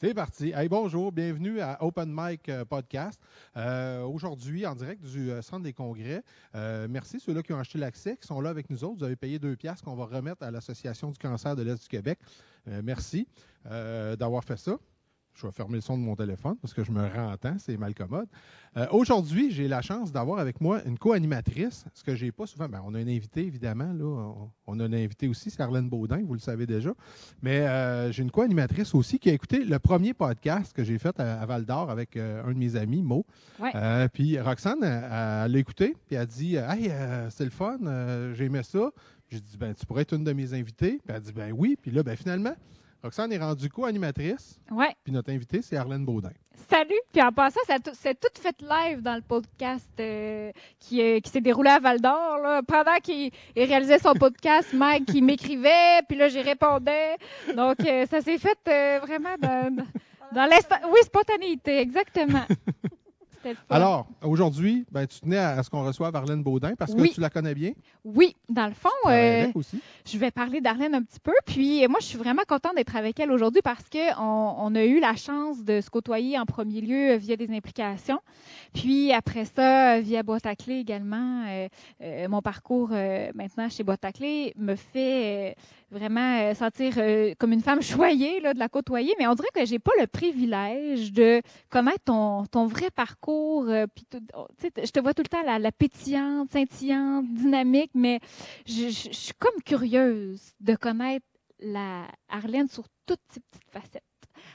C'est parti. Hey, bonjour, bienvenue à Open Mic euh, Podcast. Euh, Aujourd'hui, en direct du euh, Centre des congrès. Merci ceux-là qui ont acheté l'accès, qui sont là avec nous autres. Vous avez payé deux piastres qu'on va remettre à l'Association du cancer de l'Est du Québec. Merci d'avoir fait ça. Je vais fermer le son de mon téléphone parce que je me rends en temps, c'est mal commode. Euh, Aujourd'hui, j'ai la chance d'avoir avec moi une co-animatrice, ce que j'ai pas souvent. Ben, on a un invité, évidemment. Là, on, on a un invité aussi, c'est Arlène Baudin, vous le savez déjà. Mais euh, j'ai une co-animatrice aussi qui a écouté le premier podcast que j'ai fait à, à Val d'Or avec euh, un de mes amis, Mo. Ouais. Puis Roxane, elle, l'a écouté, puis elle a dit Hey, c'est le fun, j'aimais ça. J'ai dit ben, Tu pourrais être une de mes invités. Puis elle a dit Ben oui. Puis là, ben, finalement, Roxane est rendue co-animatrice, Ouais. puis notre invité, c'est Arlène Baudin. Salut. Puis en passant, c'est tout fait live dans le podcast euh, qui, euh, qui s'est déroulé à Val d'Or. là. Pendant qu'il il réalisait son podcast, Mike qui m'écrivait, puis là j'y répondais. Donc euh, ça s'est fait vraiment dans, dans l'instant. Oui, spontanéité, exactement. C'était le fun. Alors, aujourd'hui, ben, tu tenais à, à ce qu'on reçoive Arlène Baudin parce que Oui. tu la connais bien. Oui, dans le fond, Tu travailles euh, avec aussi. je vais parler d'Arlène un petit peu. Puis euh, moi, je suis vraiment contente d'être avec elle aujourd'hui parce qu'on on a eu la chance de se côtoyer en premier lieu euh, via des implications. Puis après ça, euh, via Boîte à clé également. Euh, euh, mon parcours euh, maintenant chez Boîte à clé me fait euh, vraiment euh, sentir euh, comme une femme choyée là, de la côtoyer. Mais on dirait que j'ai pas le privilège de connaître ton, ton vrai parcours. euh, puis oh, je te vois tout le temps la, la pétillante, scintillante, dynamique, mais je suis comme curieuse de connaître la Arlène sur toutes ses petites facettes.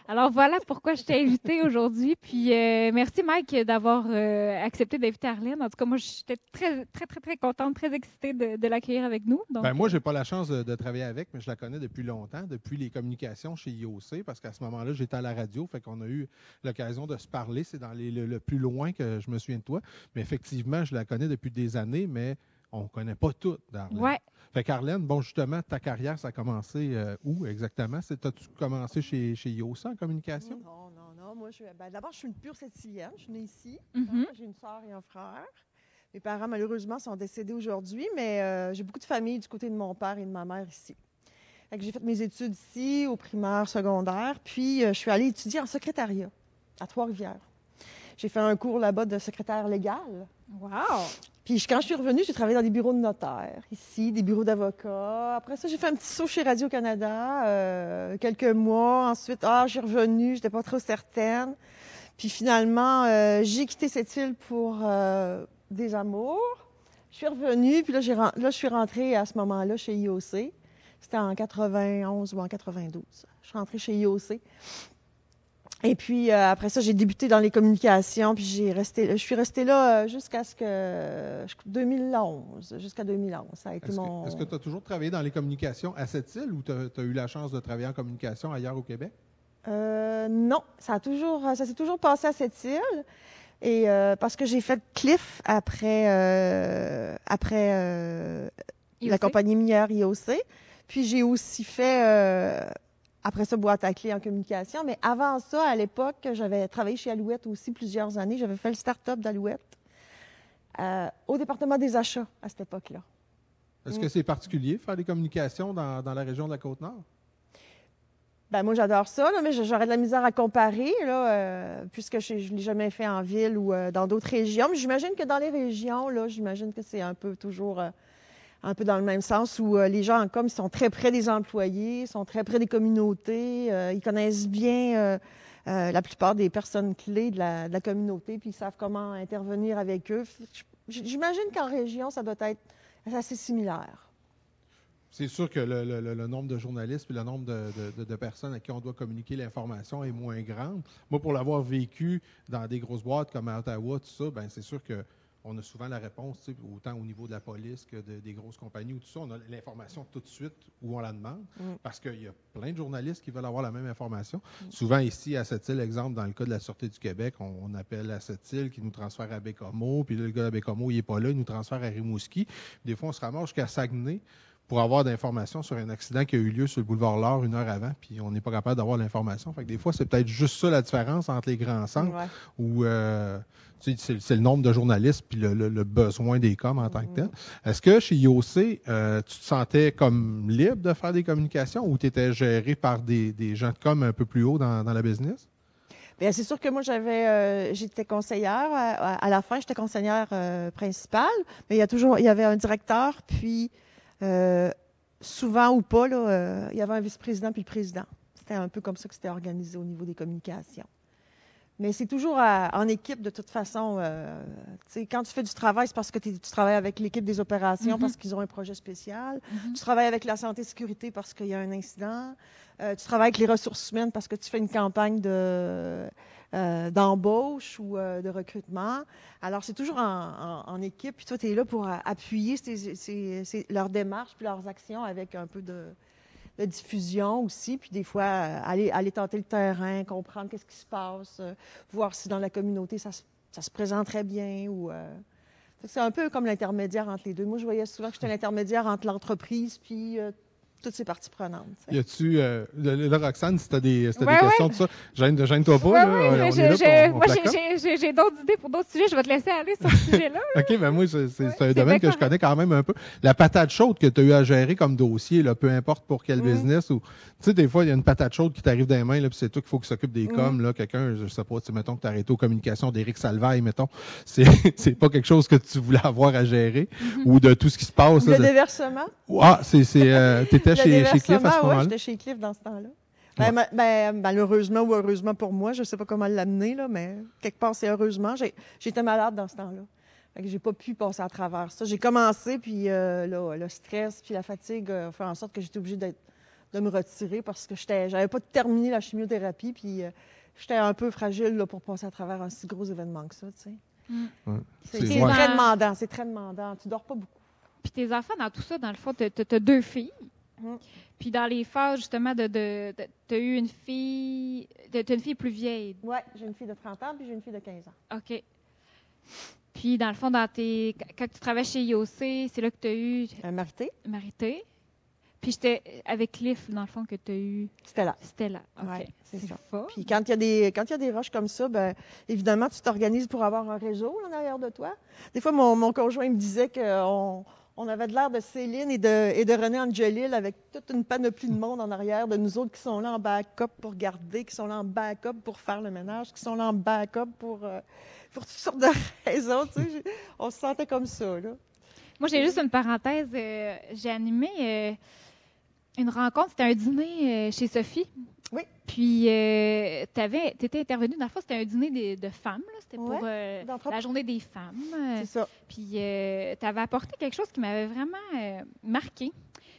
Alors voilà pourquoi je t'ai invitée aujourd'hui. Puis euh, merci Mike d'avoir euh, accepté d'inviter Arlène. En tout cas, moi j'étais très très très très contente, très excitée de, de l'accueillir avec nous. Donc, Ben, moi, j'ai pas la chance de, de travailler avec, mais je la connais depuis longtemps, depuis les communications chez IOC, parce qu'à ce moment-là, j'étais à la radio, fait qu'on a eu l'occasion de se parler. C'est dans les- le, le plus loin que je me souviens de toi. Mais effectivement, je la connais depuis des années, mais on connaît pas tout d'Arlène. ouais. Fait qu'Arlène, bon, justement, ta carrière, ça a commencé euh, où exactement? C'est- As-tu commencé chez, chez IOC en communication? Non, non, non. Moi, je, ben, d'abord, je suis une pure Sétilienne. Je suis née ici. Mhm. J'ai une sœur et un frère. Mes parents, malheureusement, sont décédés aujourd'hui, mais euh, j'ai beaucoup de famille du côté de mon père et de ma mère ici. Fait que j'ai fait mes études ici, au primaire, secondaire, puis euh, je suis allée étudier en secrétariat à Trois-Rivières. J'ai fait un cours là-bas de secrétaire légal. Wow. Puis quand je suis revenue, j'ai travaillé dans des bureaux de notaires, ici, des bureaux d'avocats. Après ça, j'ai fait un petit saut chez Radio-Canada, euh, quelques mois. Ensuite, ah, j'ai revenu, j'étais pas trop certaine. Puis finalement, euh, j'ai quitté cette île pour euh, des amours. Je suis revenue, puis là, j'ai là, je suis rentrée à ce moment-là chez IOC. C'était en 91 ou en 92. Je suis rentrée chez IOC. Et puis euh, après ça, j'ai débuté dans les communications, puis j'ai resté, je suis restée là euh, jusqu'à ce que 2011, jusqu'à 2011. Ça a été Est-ce mon. que tu as toujours travaillé dans les communications à cette île ou tu as, eu la chance de travailler en communication ailleurs au Québec? Euh, non, ça a toujours, ça s'est toujours passé à cette île. Et euh, parce que j'ai fait Cliff après, euh, après euh, la compagnie minière IOC. Puis j'ai aussi fait, euh, après ça, boîte à clé en communication. Mais avant ça, à l'époque, j'avais travaillé chez Alouette aussi plusieurs années. J'avais fait le start-up d'Alouette euh, au département des achats à cette époque-là. Est-ce Mm. que c'est particulier faire des communications dans, dans la région de la Côte-Nord? Ben moi, j'adore ça, là, mais j'aurais de la misère à comparer, là, euh, puisque je ne l'ai jamais fait en ville ou euh, dans d'autres régions. Mais j'imagine que dans les régions, là, j'imagine que c'est un peu toujours euh, un peu dans le même sens où euh, les gens en com sont très près des employés, sont très près des communautés, euh, ils connaissent bien euh, la plupart des personnes clés de la, communauté, puis ils savent comment intervenir avec eux. J'imagine qu'en région, ça doit être assez similaire. C'est sûr que le, nombre de journalistes et le nombre de personnes à qui on doit communiquer l'information est moins grand. Moi, pour l'avoir vécu dans des grosses boîtes comme à Ottawa, tout ça, ben c'est sûr que on a souvent la réponse, autant au niveau de la police que de- des grosses compagnies ou tout ça. On a l'information tout de suite où on la demande Mm. parce qu'il y a plein de journalistes qui veulent avoir la même information. Souvent ici, à cette île, exemple, dans le cas de la Sûreté du Québec, on, on appelle à cette île qui nous transfère à Bécomo, puis là, le gars à Bécomo, il n'est pas là, il nous transfère à Rimouski. Des fois, on se ramasse jusqu'à Saguenay pour avoir d'informations sur un accident qui a eu lieu sur le boulevard Laure une heure avant, puis on n'est pas capable d'avoir l'information. Fait que des fois, c'est peut-être juste ça la différence entre les grands centres, Ouais. où euh, tu sais, c'est le nombre de journalistes puis le, le- le besoin des coms en tant que tel. Est-ce que chez IOC, euh, tu te sentais comme libre de faire des communications ou tu étais géré par des, des gens de com un peu plus haut dans, dans la business? Bien, c'est sûr que moi, j'avais, euh, j'étais conseillère. À la fin, j'étais conseillère euh, principale, mais il y a toujours, il y avait un directeur, puis euh, souvent ou pas, là, euh, il y avait un vice-président puis le président. C'était un peu comme ça que c'était organisé au niveau des communications. Mais c'est toujours à- en équipe de toute façon. euh, quand tu fais du travail, c'est parce que tu travailles avec l'équipe des opérations, Mhm. parce qu'ils ont un projet spécial. Mhm. Tu travailles avec la santé et sécurité parce qu'il y a un incident. Euh, tu travailles avec les ressources humaines parce que tu fais une campagne de, euh, d'embauche ou euh, de recrutement. Alors, c'est toujours en, équipe. Puis toi, tu es là pour euh, appuyer ces- ces- leurs démarches puis leurs actions avec un peu de, diffusion aussi. Puis des fois, aller, tenter le terrain, comprendre qu'est-ce qui se passe, voir si dans la communauté, ça, se- ça se présenterait bien ou... c'est un peu comme l'intermédiaire entre les deux. Moi, je voyais souvent que j'étais l'intermédiaire entre l'entreprise puis toutes ces parties prenantes. Y a-tu, euh, là, Roxane, si tu as des, si t'as Ouais, des ouais. questions de ça, gêne, gêne-toi pas. Ouais, là, ouais, on mais est je- là, je- on- on moi, j'ai- d'autres idées pour d'autres sujets. Je vais te laisser aller sur ce sujet-là. OK, ben moi, c'est c'est- Ouais, c'est un domaine que je connais quand même un peu. La patate chaude que tu as eu à gérer comme dossier, là, peu importe pour quel Mhm. business, ou tu sais, des fois, il y a une patate chaude qui t'arrive dans les mains, là, puis c'est toi qu'il faut qu'il s'occupe des Mhm. coms, là, quelqu'un, je sais pas, tu sais, mettons que tu arrêté aux communications d'Éric Salvaille, mettons. C'est c'est pas quelque chose que tu voulais avoir à gérer, Mhm. ou de tout ce qui se passe. Le déversement. Ah, c'est, c'est, euh, t'étais Chez, chez Cliff à ce moment-là? j'étais chez Cliff dans ce temps-là. Ben, Ouais. ben, malheureusement ou heureusement pour moi, je ne sais pas comment l'amener, là, mais quelque part, c'est heureusement. J'étais malade dans ce temps-là. Fait que j'ai pas pu passer à travers ça. J'ai commencé, puis euh, là, le stress puis la fatigue euh, ont fait en sorte que j'étais obligée de me retirer parce que j'étais, j'avais pas terminé la chimiothérapie, puis euh, j'étais un peu fragile là, pour passer à travers un si gros événement que ça. tu sais. Mm. Ouais. C'est ouais. très demandant, c'est très demandant. Tu dors pas beaucoup. Puis tes enfants, dans tout ça, dans le fond, tu as deux filles. Mhm. Puis dans les phases, justement, de, de, tu as eu une fille, tu une fille plus vieille. Ouais, j'ai une fille de 30 ans, puis j'ai une fille de 15 ans. OK. Puis dans le fond, dans tes, quand tu travailles chez IOC, c'est là que tu as eu Euh, Marité, Marité. Puis j'étais avec Cliff, dans le fond, que tu as eu c'était là. Stella. OK. Ouais, c'est ça. Puis quand il y a des quand il y a des roches comme ça, ben évidemment tu t'organises pour avoir un réseau là, en arrière de toi. Des fois mon, mon conjoint me disait qu'on on avait de l'air de Céline et de, René Angelil avec toute une panoplie de monde en arrière de nous autres qui sont là en backup pour garder, qui sont là en backup pour faire le ménage, qui sont là en backup pour, euh, pour toutes sortes de raisons. On se sentait comme ça. Moi, j'ai juste une parenthèse. euh, j'ai animé euh, une rencontre. C'était un dîner chez Sophie. Oui. Puis, tu étais intervenue. Dans le fond, c'était un dîner de femmes. là. C'était Ouais, pour euh, la journée des femmes. Euh, C'est ça. Puis, tu avais apporté quelque chose qui m'avait vraiment euh, marqué.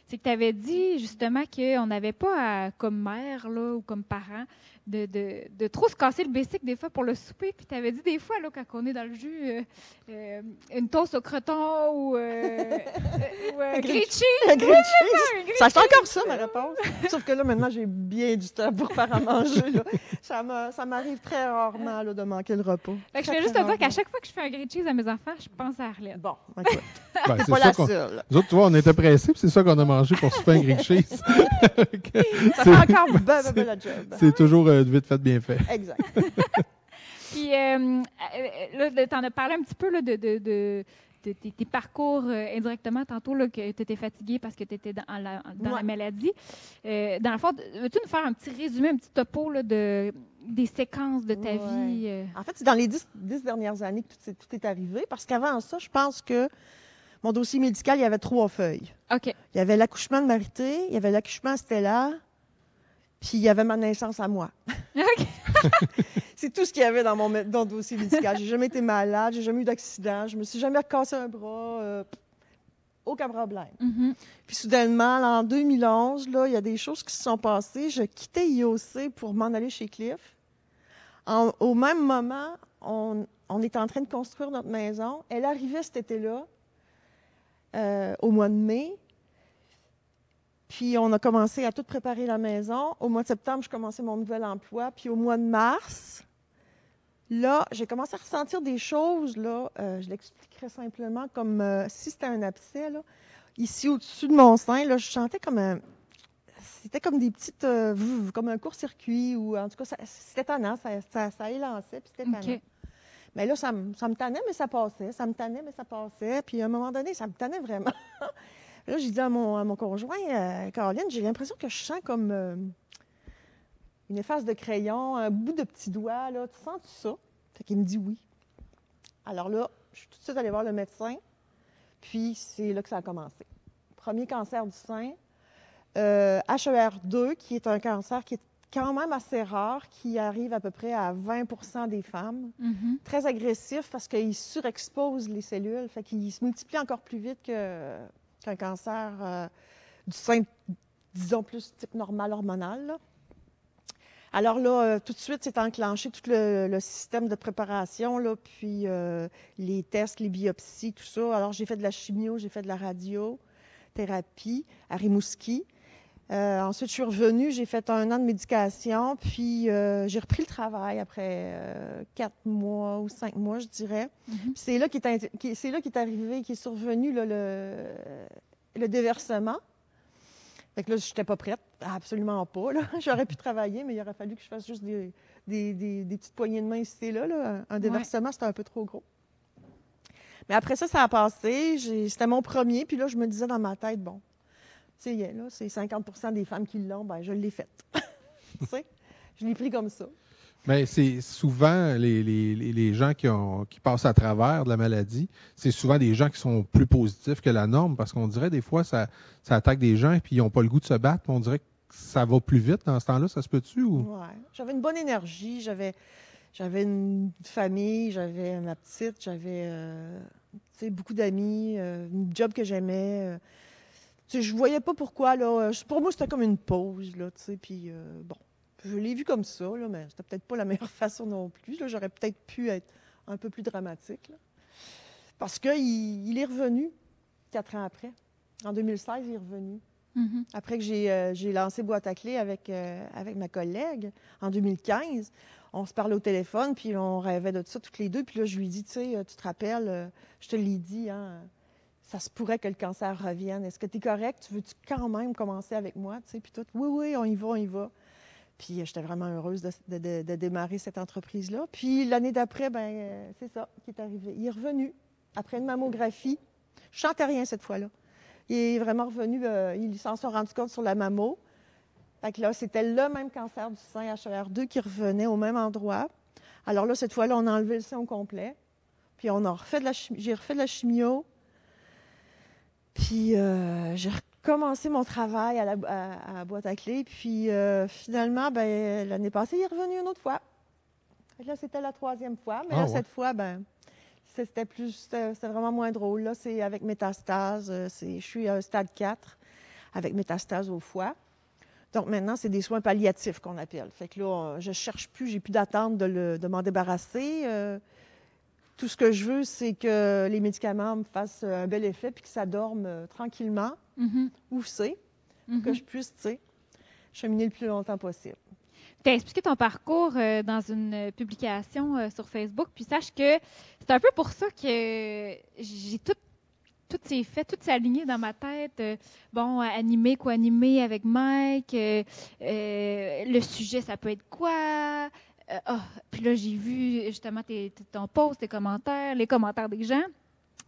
C'est que tu avais dit justement qu'on n'avait pas, à, comme mère là, ou comme parent, de, de, de trop se casser le basic des fois pour le souper. Puis tu avais dit des fois, là, quand on est dans le jus, euh, euh, une toast au croton ou, euh, ou Un grilled cheese. Un grilled cheese. un grilled Ça c'est encore ça, ma réponse. Sauf que là, maintenant, j'ai bien du temps pour faire à manger. là. Ça m'a- ça m'arrive très rarement là, de manquer le repas. Fait que je vais juste te dire qu'à chaque fois que je fais un grilled cheese à mes enfants, je pense à Arlette. Bon, écoute, Ben, c'est pas la seule. Nous autres, tu vois, on était pressés, puis c'est ça qu'on a mangé pour souper un grilled cheese. Ça fait encore ben, ben, ben la job. C'est toujours euh, vite fait, bien fait. Exact. Puis euh, euh, là, tu en as parlé un petit peu là, de, de, de- de tes, tes parcours euh, indirectement tantôt, là, que tu étais fatiguée parce que tu étais dans, la, dans la Ouais. maladie. Euh, dans le fond, veux-tu nous faire un petit résumé, un petit topo là, de, des séquences de ta Ouais. vie? euh? En fait, c'est dans les dix, dix dernières années que tout, est- tout est arrivé. Parce qu'avant ça, je pense que mon dossier médical, il y avait trois feuilles. OK. Il y avait l'accouchement de Marité, il y avait l'accouchement à Stella, puis il y avait ma naissance à moi. C'est tout ce qu'il y avait dans mon, dans dossier médical. J'ai jamais été malade, j'ai jamais eu d'accident, je me suis jamais cassé un bras, euh, aucun problème. Mhm. Puis soudainement, en 2011, là, il y a des choses qui se sont passées. Je quittais IOC pour m'en aller chez Cliff. En- au même moment, on, on était en train de construire notre maison. Elle arrivait cet été-là, euh, au mois de mai. Puis on a commencé à tout préparer la maison. Au mois de septembre, je commençais mon nouvel emploi. Puis au mois de mars, là, j'ai commencé à ressentir des choses. Là, euh, je l'expliquerai simplement comme euh, si c'était un abcès. Là. ici au-dessus de mon sein, là, je sentais comme un. C'était comme des petites. euh, comme un court-circuit, ou en tout cas, c'était tannant, ça, ça, ça élançait, puis c'était tannant. OK. Mais là, ça, me- ça me tannait, mais ça passait. Ça me tannait, mais ça passait. Puis à un moment donné, ça me tannait vraiment. Là, j'ai dit à mon, à mon conjoint, euh, Caroline, j'ai l'impression que je sens comme euh, une efface de crayon, un bout de petit doigt. Là. Tu sens ça? Fait qu'il me dit oui. Alors là, je suis tout de suite allée voir le médecin. Puis c'est là que ça a commencé. Premier cancer du sein. Euh, HER2, qui est un cancer qui est quand même assez rare, qui arrive à peu près à 20% des femmes Mhm. très agressif parce qu'il surexpose les cellules, fait qu'il se multiplie encore plus vite que- qu'un cancer euh, du sein, disons plus type normal hormonal. Alors là, euh, tout de suite, c'est enclenché tout le, système de préparation, puis euh, les tests, les biopsies, tout ça. Alors j'ai fait de la chimio, j'ai fait de la radiothérapie à Rimouski. Euh, ensuite, je suis revenue, j'ai fait un an de médication, puis euh, j'ai repris le travail après euh, quatre mois ou cinq mois, je dirais. Mhm. C'est là qu'est qu'est arrivé, qui est survenu là, le, le déversement. Fait que là, je n'étais pas prête, absolument pas. là. J'aurais pu travailler, mais il aurait fallu que je fasse juste des, des- des- des petites poignées de main ici et là. là. Un déversement, c'était un peu trop gros. Mais après ça, ça a passé. J'ai- C'était mon premier, puis là, je me disais dans ma tête, bon, sais, là, c'est 50% des femmes qui l'ont, ben je l'ai faite. tu sais, je l'ai pris comme ça. Mais c'est souvent les, les- les- gens qui, ont, qui passent à travers de la maladie, c'est souvent des gens qui sont plus positifs que la norme parce qu'on dirait des fois ça, ça attaque des gens et puis ils n'ont pas le goût de se battre. On dirait que ça va plus vite dans ce temps-là, ça se peut-tu? Ou... Ouais. J'avais une bonne énergie, j'avais, j'avais une famille, j'avais ma petite, j'avais euh, beaucoup d'amis, euh, une job que j'aimais. euh. Sais, je voyais pas pourquoi. Là, euh, pour moi, c'était comme une pause. Là, puis, euh, bon, je l'ai vu comme ça, là, mais c'était peut-être pas la meilleure façon non plus. là. J'aurais peut-être pu être un peu plus dramatique. là. Parce qu'il il est revenu quatre ans après. En 2016, il est revenu. Mhm. Après que j'ai euh, j'ai lancé Boîte à clés avec, euh, avec ma collègue en 2015, on se parlait au téléphone, puis on rêvait de ça toutes les deux. Puis là, je lui dis, tu sais, tu te rappelles, je te l'ai dit, hein, ça se pourrait que le cancer revienne. Est-ce que tu es correct? Tu veux-tu quand même commencer avec moi? Tu sais, puis tout, oui, oui, on y va, on y va. Puis euh, j'étais vraiment heureuse de, démarrer cette entreprise-là. Puis l'année d'après, ben euh, c'est ça qui est arrivé. Il est revenu après une mammographie. Je chantais rien cette fois-là. Il est vraiment revenu, euh, ils s'en sont rendus compte sur la mammo. Fait que là, c'était le même cancer du sein HER2 qui revenait au même endroit. Alors là, cette fois-là, on a enlevé le sein au complet. Puis on a refait de la j'ai refait de la chimio. Puis euh, j'ai recommencé mon travail à la, à- à la boîte à clés. Puis euh, finalement, ben, l'année passée, il est revenu une autre fois. Là, c'était la troisième fois. Mais Ah, là, ouais. cette fois, ben, c'était plus, c'était vraiment moins drôle. Là, c'est avec métastase. euh, c'est- Je suis à un stade 4 avec métastase au foie. Donc maintenant, c'est des soins palliatifs qu'on appelle. Fait que là, je cherche plus, j'ai plus d'attente de, m'en débarrasser. Euh, tout ce que je veux, c'est que les médicaments me fassent un bel effet puis que ça dorme euh, tranquillement, Mhm. où c'est, que je puisse, tu sais, cheminer le plus longtemps possible. Tu as expliqué ton parcours euh, dans une euh, publication euh, sur Facebook, puis sache que c'est un peu pour ça que j'ai tout, tout s'est fait, tout s'est aligné dans ma tête. Euh, bon, animé, quoi animé avec Mike, euh, euh, le sujet, ça peut être quoi? Euh, ah, puis là, j'ai vu justement tes, ton post, tes commentaires, les commentaires des gens.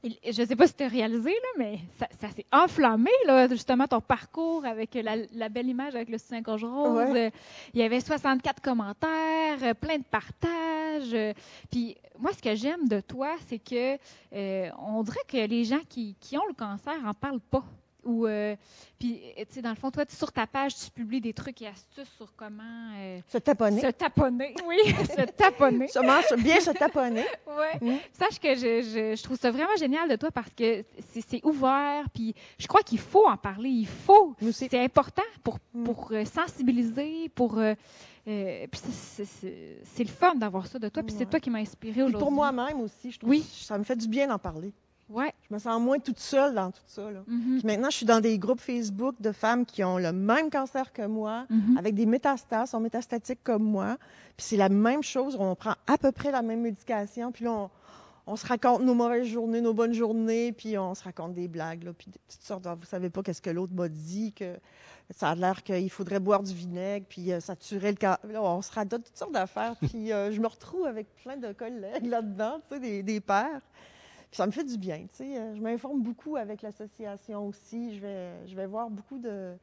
Et Je ne sais pas si tu as réalisé, là, mais ça, ça s'est enflammé, là, justement, ton parcours avec la, la belle image avec le soutien-gorge rose. Ouais. Euh, il y avait 64 commentaires, euh, plein de partages. euh, Puis moi, ce que j'aime de toi, c'est que euh, on dirait que les gens qui, qui ont le cancer en parlent pas. Ou, euh, puis, euh, tu sais, dans le fond, toi, sur ta page, tu publies des trucs et astuces sur comment euh, Se taponner. se taponner. Oui, se taponner. Seulement, se- bien se taponner. Ouais. Mm. Sache que je, je, je trouve ça vraiment génial de toi parce que c'est ouvert. Puis je crois qu'il faut en parler. Il faut. C'est important pour, Mm. pour euh, sensibiliser, pour. euh, puis c'est- le fun d'avoir ça de toi. Puis c'est toi qui m'as inspiré aujourd'hui. pour moi-même aussi, je trouve Oui. ça me fait du bien d'en parler. Ouais. Je me sens moins toute seule dans tout ça. Là. Mhm. Puis maintenant, je suis dans des groupes Facebook de femmes qui ont le même cancer que moi, Mhm. avec des métastases, sont métastatiques comme moi. Puis c'est la même chose, on prend à peu près la même médication. Puis là, on, on se raconte nos mauvaises journées, nos bonnes journées, puis on se raconte des blagues, là, puis des petites sortes. de- vous savez pas qu'est-ce que l'autre m'a dit, que ça a l'air qu'il faudrait boire du vinaigre, puis euh, ça tuerait le cas. Là, on se radote toutes sortes d'affaires, puis euh, je me retrouve avec plein de collègues là-dedans, tu sais, des, des pères. Puis ça me fait du bien, tu sais. Euh, Je m'informe beaucoup avec l'association aussi. Je vais, je vais voir beaucoup de,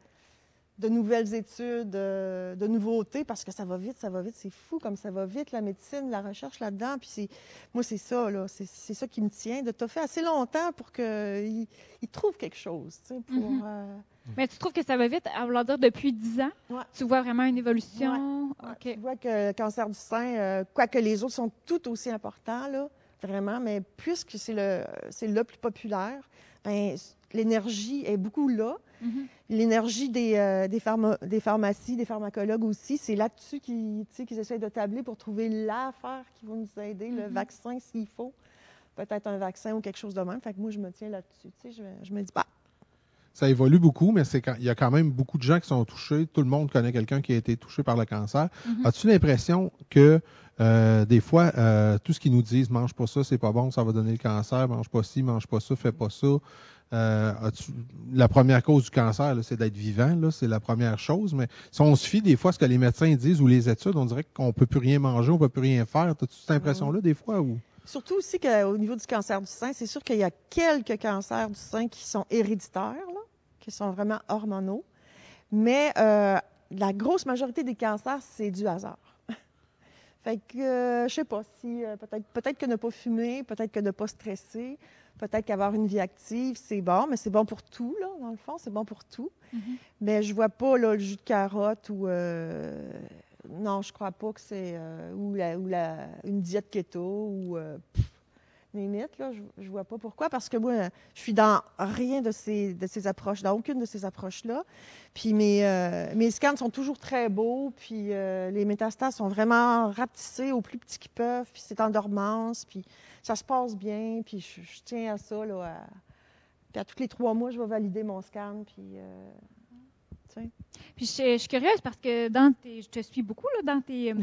de nouvelles études, euh, de nouveautés, parce que ça va vite, ça va vite. C'est fou comme ça va vite, la médecine, la recherche là-dedans. Puis c'est, moi, c'est ça, là. C'est, c'est ça qui me tient, de fait assez longtemps pour qu'il il trouve quelque chose, tu sais, pour... Mhm. euh, Mais tu trouves que ça va vite, à vouloir dire depuis 10 ans? Ouais. Tu vois vraiment une évolution? Ouais. Tu vois que le cancer du sein, euh, quoique les autres sont tout aussi importants, là, vraiment, mais puisque c'est le, c'est le plus populaire, ben, l'énergie est beaucoup là. Mhm. L'énergie des, euh, des, pharma- des pharmacies, des pharmacologues aussi, c'est là-dessus qu'ils tu sais, qu'ils essayent de tabler pour trouver l'affaire qui va nous aider, le Mhm. vaccin s'il faut. Peut-être un vaccin ou quelque chose de même. Fait que moi, je me tiens là-dessus. Tu sais, je, me- je me dis, bah, Ça évolue beaucoup, mais c'est quand, il y a quand même beaucoup de gens qui sont touchés. Tout le monde connaît quelqu'un qui a été touché par le cancer. Mhm. As-tu l'impression que euh, des fois, euh, tout ce qu'ils nous disent, mange pas ça, c'est pas bon, ça va donner le cancer, mange pas ci, mange pas ça, fais pas ça. euh, la première cause du cancer, c'est d'être vivant, c'est la première chose. Mais si on se fie des fois à ce que les médecins disent ou les études, on dirait qu'on peut plus rien manger, on peut plus rien faire. As-tu cette impression-là des fois ou? Surtout aussi qu'au niveau du cancer du sein, c'est sûr qu'il y a quelques cancers du sein qui sont héréditaires, là, qui sont vraiment hormonaux. Mais euh, la grosse majorité des cancers, c'est du hasard. Fait que, euh, je sais pas si, euh, peut-être peut-être que ne pas fumer, peut-être que ne pas stresser, peut-être qu'avoir une vie active, c'est bon, mais c'est bon pour tout, là, dans le fond, c'est bon pour tout. Mhm. Mais je vois pas là, le jus de carotte ou euh, non, je crois pas que c'est ou, la, ou la, une diète keto ou euh, pff, limite là, je, je vois pas pourquoi parce que moi je suis dans rien de ces de ces approches, dans aucune de ces approches là. Puis mes euh, mes scans sont toujours très beaux, puis euh, les métastases sont vraiment rapetissées au plus petit qu'ils peuvent, puis c'est en dormance, puis ça se passe bien, puis je, tiens à ça là. puis à tous les trois mois, je vais valider mon scan, puis euh. Puis je, je suis curieuse parce que dans tes, je te suis beaucoup là, dans tes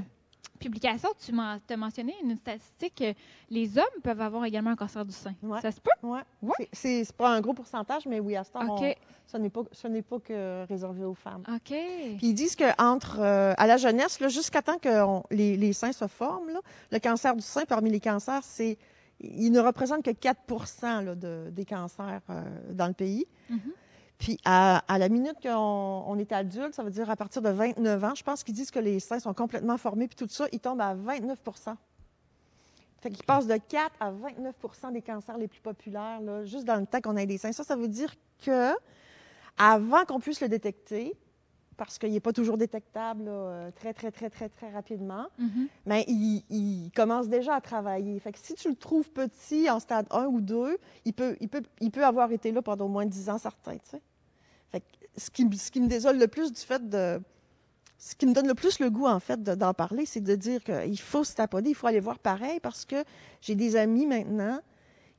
euh, publications, tu as mentionné une statistique que les hommes peuvent avoir également un cancer du sein. Ouais. Ça se peut? Ouais. Ouais. C'est- pas un gros pourcentage, mais oui, à ce temps, OK. on- ce n'est pas, ce pas que réservé aux femmes. OK. Puis ils disent qu'entre à la jeunesse, jusqu'à temps que on- les, les seins se forment, là, le cancer du sein, parmi les cancers, c'est il ne représente que 4 là, de- des cancers euh, dans le pays. Mhm. Puis à, à la minute qu'on on est adulte, ça veut dire à partir de 29 ans, je pense qu'ils disent que les seins sont complètement formés, puis tout ça, ils tombent à 29% Fait qu'ils passent de 4 à 29% des cancers les plus populaires, là, juste dans le temps qu'on ait des seins. Ça, ça veut dire que avant qu'on puisse le détecter, parce qu'il n'est pas toujours détectable là, euh, très, très, très, très, très rapidement, Mhm. mais il, il commence déjà à travailler. Fait que si tu le trouves petit, en stade 1 ou 2, il peut, il peut, il peut avoir été là pendant au moins 10 ans certains, tu sais. Fait que ce qui, me- ce qui me désole le plus du fait de... Ce qui me donne le plus le goût, en fait, de- d'en parler, c'est de dire qu'il faut se taponner, il faut aller voir pareil, parce que j'ai des amis maintenant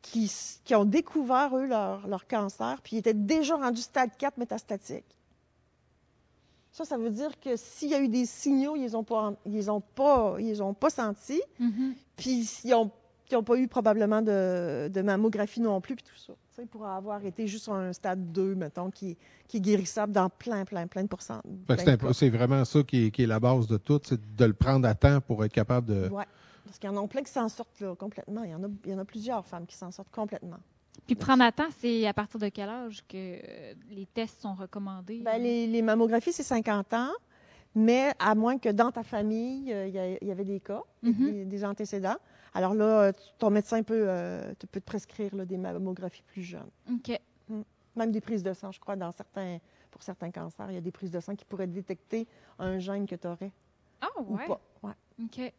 qui, ont découvert, eux, leur, leur cancer, puis ils étaient déjà rendus stade 4 métastatique. Ça, ça veut dire que s'il y a eu des signaux, ils les ont pas, ils ont pas, ils ont pas sentis, Mhm. puis ils n'ont pas eu probablement de, de mammographie non plus, puis tout ça. Tu sais, pour avoir été juste sur un stade 2, mettons, qui, qui est guérissable dans plein, plein, plein de pourcents. C'est vraiment ça qui est, qui est la base de tout, c'est de le prendre à temps pour être capable de. Ouais. Parce qu'il y en a plein qui s'en sortent là, complètement. Il y, en a, il y en a plusieurs femmes qui s'en sortent complètement. Puis prendre à temps, c'est à partir de quel âge que euh, les tests sont recommandés? Ben, les, les mammographies, c'est 50 ans, mais à moins que dans ta famille, euh, il y, a- il y avait des cas, Mhm. des, des antécédents. Alors là, euh, ton médecin peut, euh, te, peut te prescrire là, des mammographies plus jeunes. OK. Même des prises de sang, je crois, dans certains, pour certains cancers, il y a des prises de sang qui pourraient détecter un gène que tu aurais Ah, ou ouais. pas. Ouais. OK.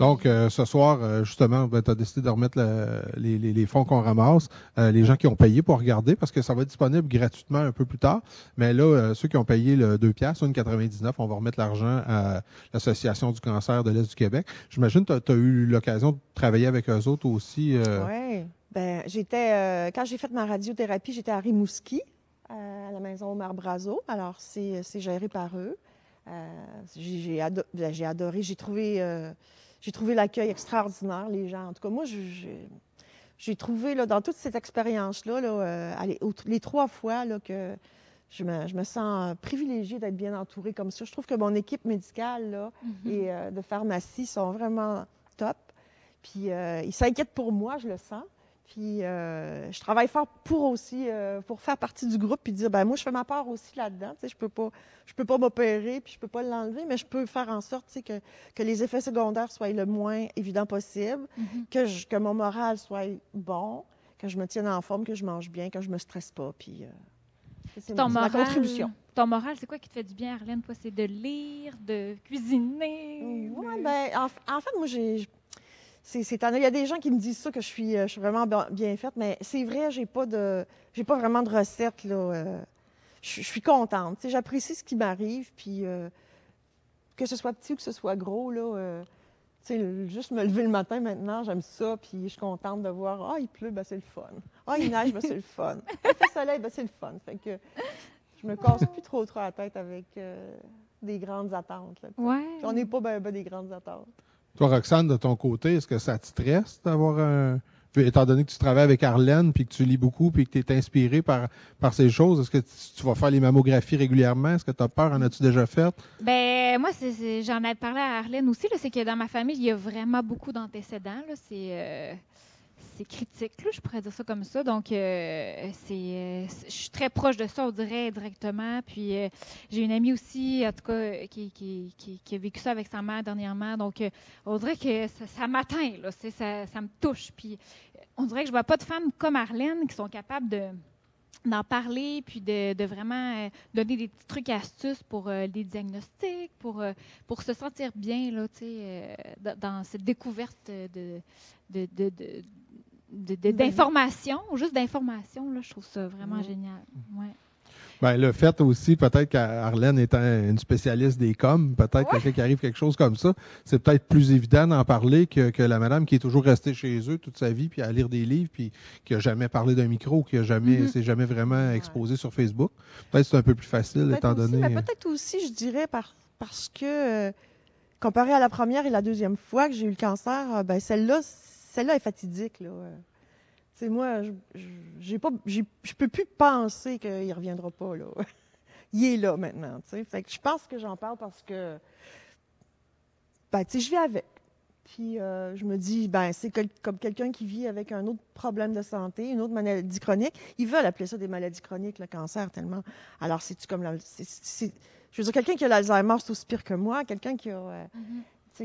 Donc, euh, ce soir, euh, justement, tu as décidé de remettre le- les, les- les fonds qu'on ramasse, euh, les gens qui ont payé pour regarder, parce que ça va être disponible gratuitement un peu plus tard. Mais là, euh, ceux qui ont payé le 2 piastres, 1,99, on va remettre l'argent à l'Association du cancer de l'Est du Québec. J'imagine que tu as eu l'occasion de travailler avec eux autres aussi. euh, Oui. Ben, j'étais, euh, quand j'ai fait ma radiothérapie, j'étais à Rimouski, à la maison Omar Brazo. Alors, c'est géré par eux. J'ai ado- ben, adoré, j'ai trouvé, j'ai trouvé l'accueil extraordinaire, les gens. En tout cas, moi, j'ai trouvé là, dans toute cette expérience-là, là, les trois fois là, que je me, sens privilégiée d'être bien entourée comme ça. Je trouve que mon équipe médicale là, mm-hmm. et de pharmacie sont vraiment top. Puis ils s'inquiètent pour moi, je le sens. Puis euh, je travaille fort pour aussi, euh, pour faire partie du groupe, puis dire, ben moi, je fais ma part aussi là-dedans. Tu sais, je peux pas, je peux pas m'opérer, puis je peux pas l'enlever, mais je peux faire en sorte, tu sais, que, que les effets secondaires soient le moins évident possible, mm-hmm. que, que mon moral soit bon, que je me tienne en forme, que je mange bien, que je me stresse pas, puis. Euh, c'est ton moral, contribution. Ton moral, c'est quoi qui te fait du bien, Arlène? Toi, c'est de lire, de cuisiner? Oui, ben, en, en, fait, moi, j'ai c'est Il y a des gens qui me disent ça, que je suis, euh, je suis vraiment bien faite, mais c'est vrai, j'ai pas de j'ai pas vraiment de recette. Là, euh, je, suis contente. J'apprécie ce qui m'arrive, puis euh, que ce soit petit ou que ce soit gros, là, juste me lever le matin maintenant, j'aime ça, puis je suis contente de voir, ah, il pleut, ben, c'est le fun. Ah, il neige, ben, c'est le fun. Il fait soleil, ben, c'est le fun. Fait que je me casse plus trop trop la tête avec des grandes attentes. ouais. J'en ai pas ben, ben, des grandes attentes. Toi, Roxane, de ton côté, est-ce que ça te stresse d'avoir un. Étant donné que tu travailles avec Arlène, puis que tu lis beaucoup, puis que tu es inspiré par, par ces choses, est-ce que tu, vas faire les mammographies régulièrement? Est-ce que tu as peur? En as-tu déjà fait? Ben moi, j'en ai parlé à Arlène aussi. C'est que dans ma famille, il y a vraiment beaucoup d'antécédents. C'est. Euh, c'est critique, je pourrais dire ça comme ça. Donc, euh, c'est, je suis très proche de ça, on dirait, directement. Puis, euh, j'ai une amie aussi, en tout cas, qui, a vécu ça avec sa mère dernièrement. Donc, euh, on dirait que ça, m'atteint, là, ça, ça me touche. Puis, on dirait que je vois pas de femmes comme Arlène qui sont capables de d'en parler, puis de, vraiment donner des petits trucs et astuces pour des diagnostics, pour, pour se sentir bien là, dans cette découverte de, d'information, juste d'information, je trouve ça vraiment génial. Ouais. Ben, le fait aussi, peut-être qu'Arlène étant une spécialiste des coms, peut-être ouais. qu'il arrive quelque chose comme ça, c'est peut-être plus évident d'en parler que, que, la madame qui est toujours restée chez eux toute sa vie, puis à lire des livres, puis qui n'a jamais parlé d'un micro, qui a jamais, mm-hmm. s'est jamais vraiment exposé sur Facebook. Peut-être c'est un peu plus facile, étant donné. Euh, peut-être aussi, je dirais, par, parce que euh, comparé à la première et la deuxième fois que j'ai eu le cancer, euh, ben celle-là, celle-là est fatidique. Là. Moi, je peux plus penser qu'il ne reviendra pas. Là. Il est là maintenant. Fait que je pense que j'en parle parce que ben, je vis avec. Puis euh, je me dis, ben c'est comme quelqu'un qui vit avec un autre problème de santé, une autre maladie chronique. Ils veulent appeler ça des maladies chroniques, le cancer, tellement. Alors, c'est-tu comme la. je veux dire, quelqu'un qui a l'Alzheimer, c'est aussi pire que moi. Quelqu'un qui a. Euh,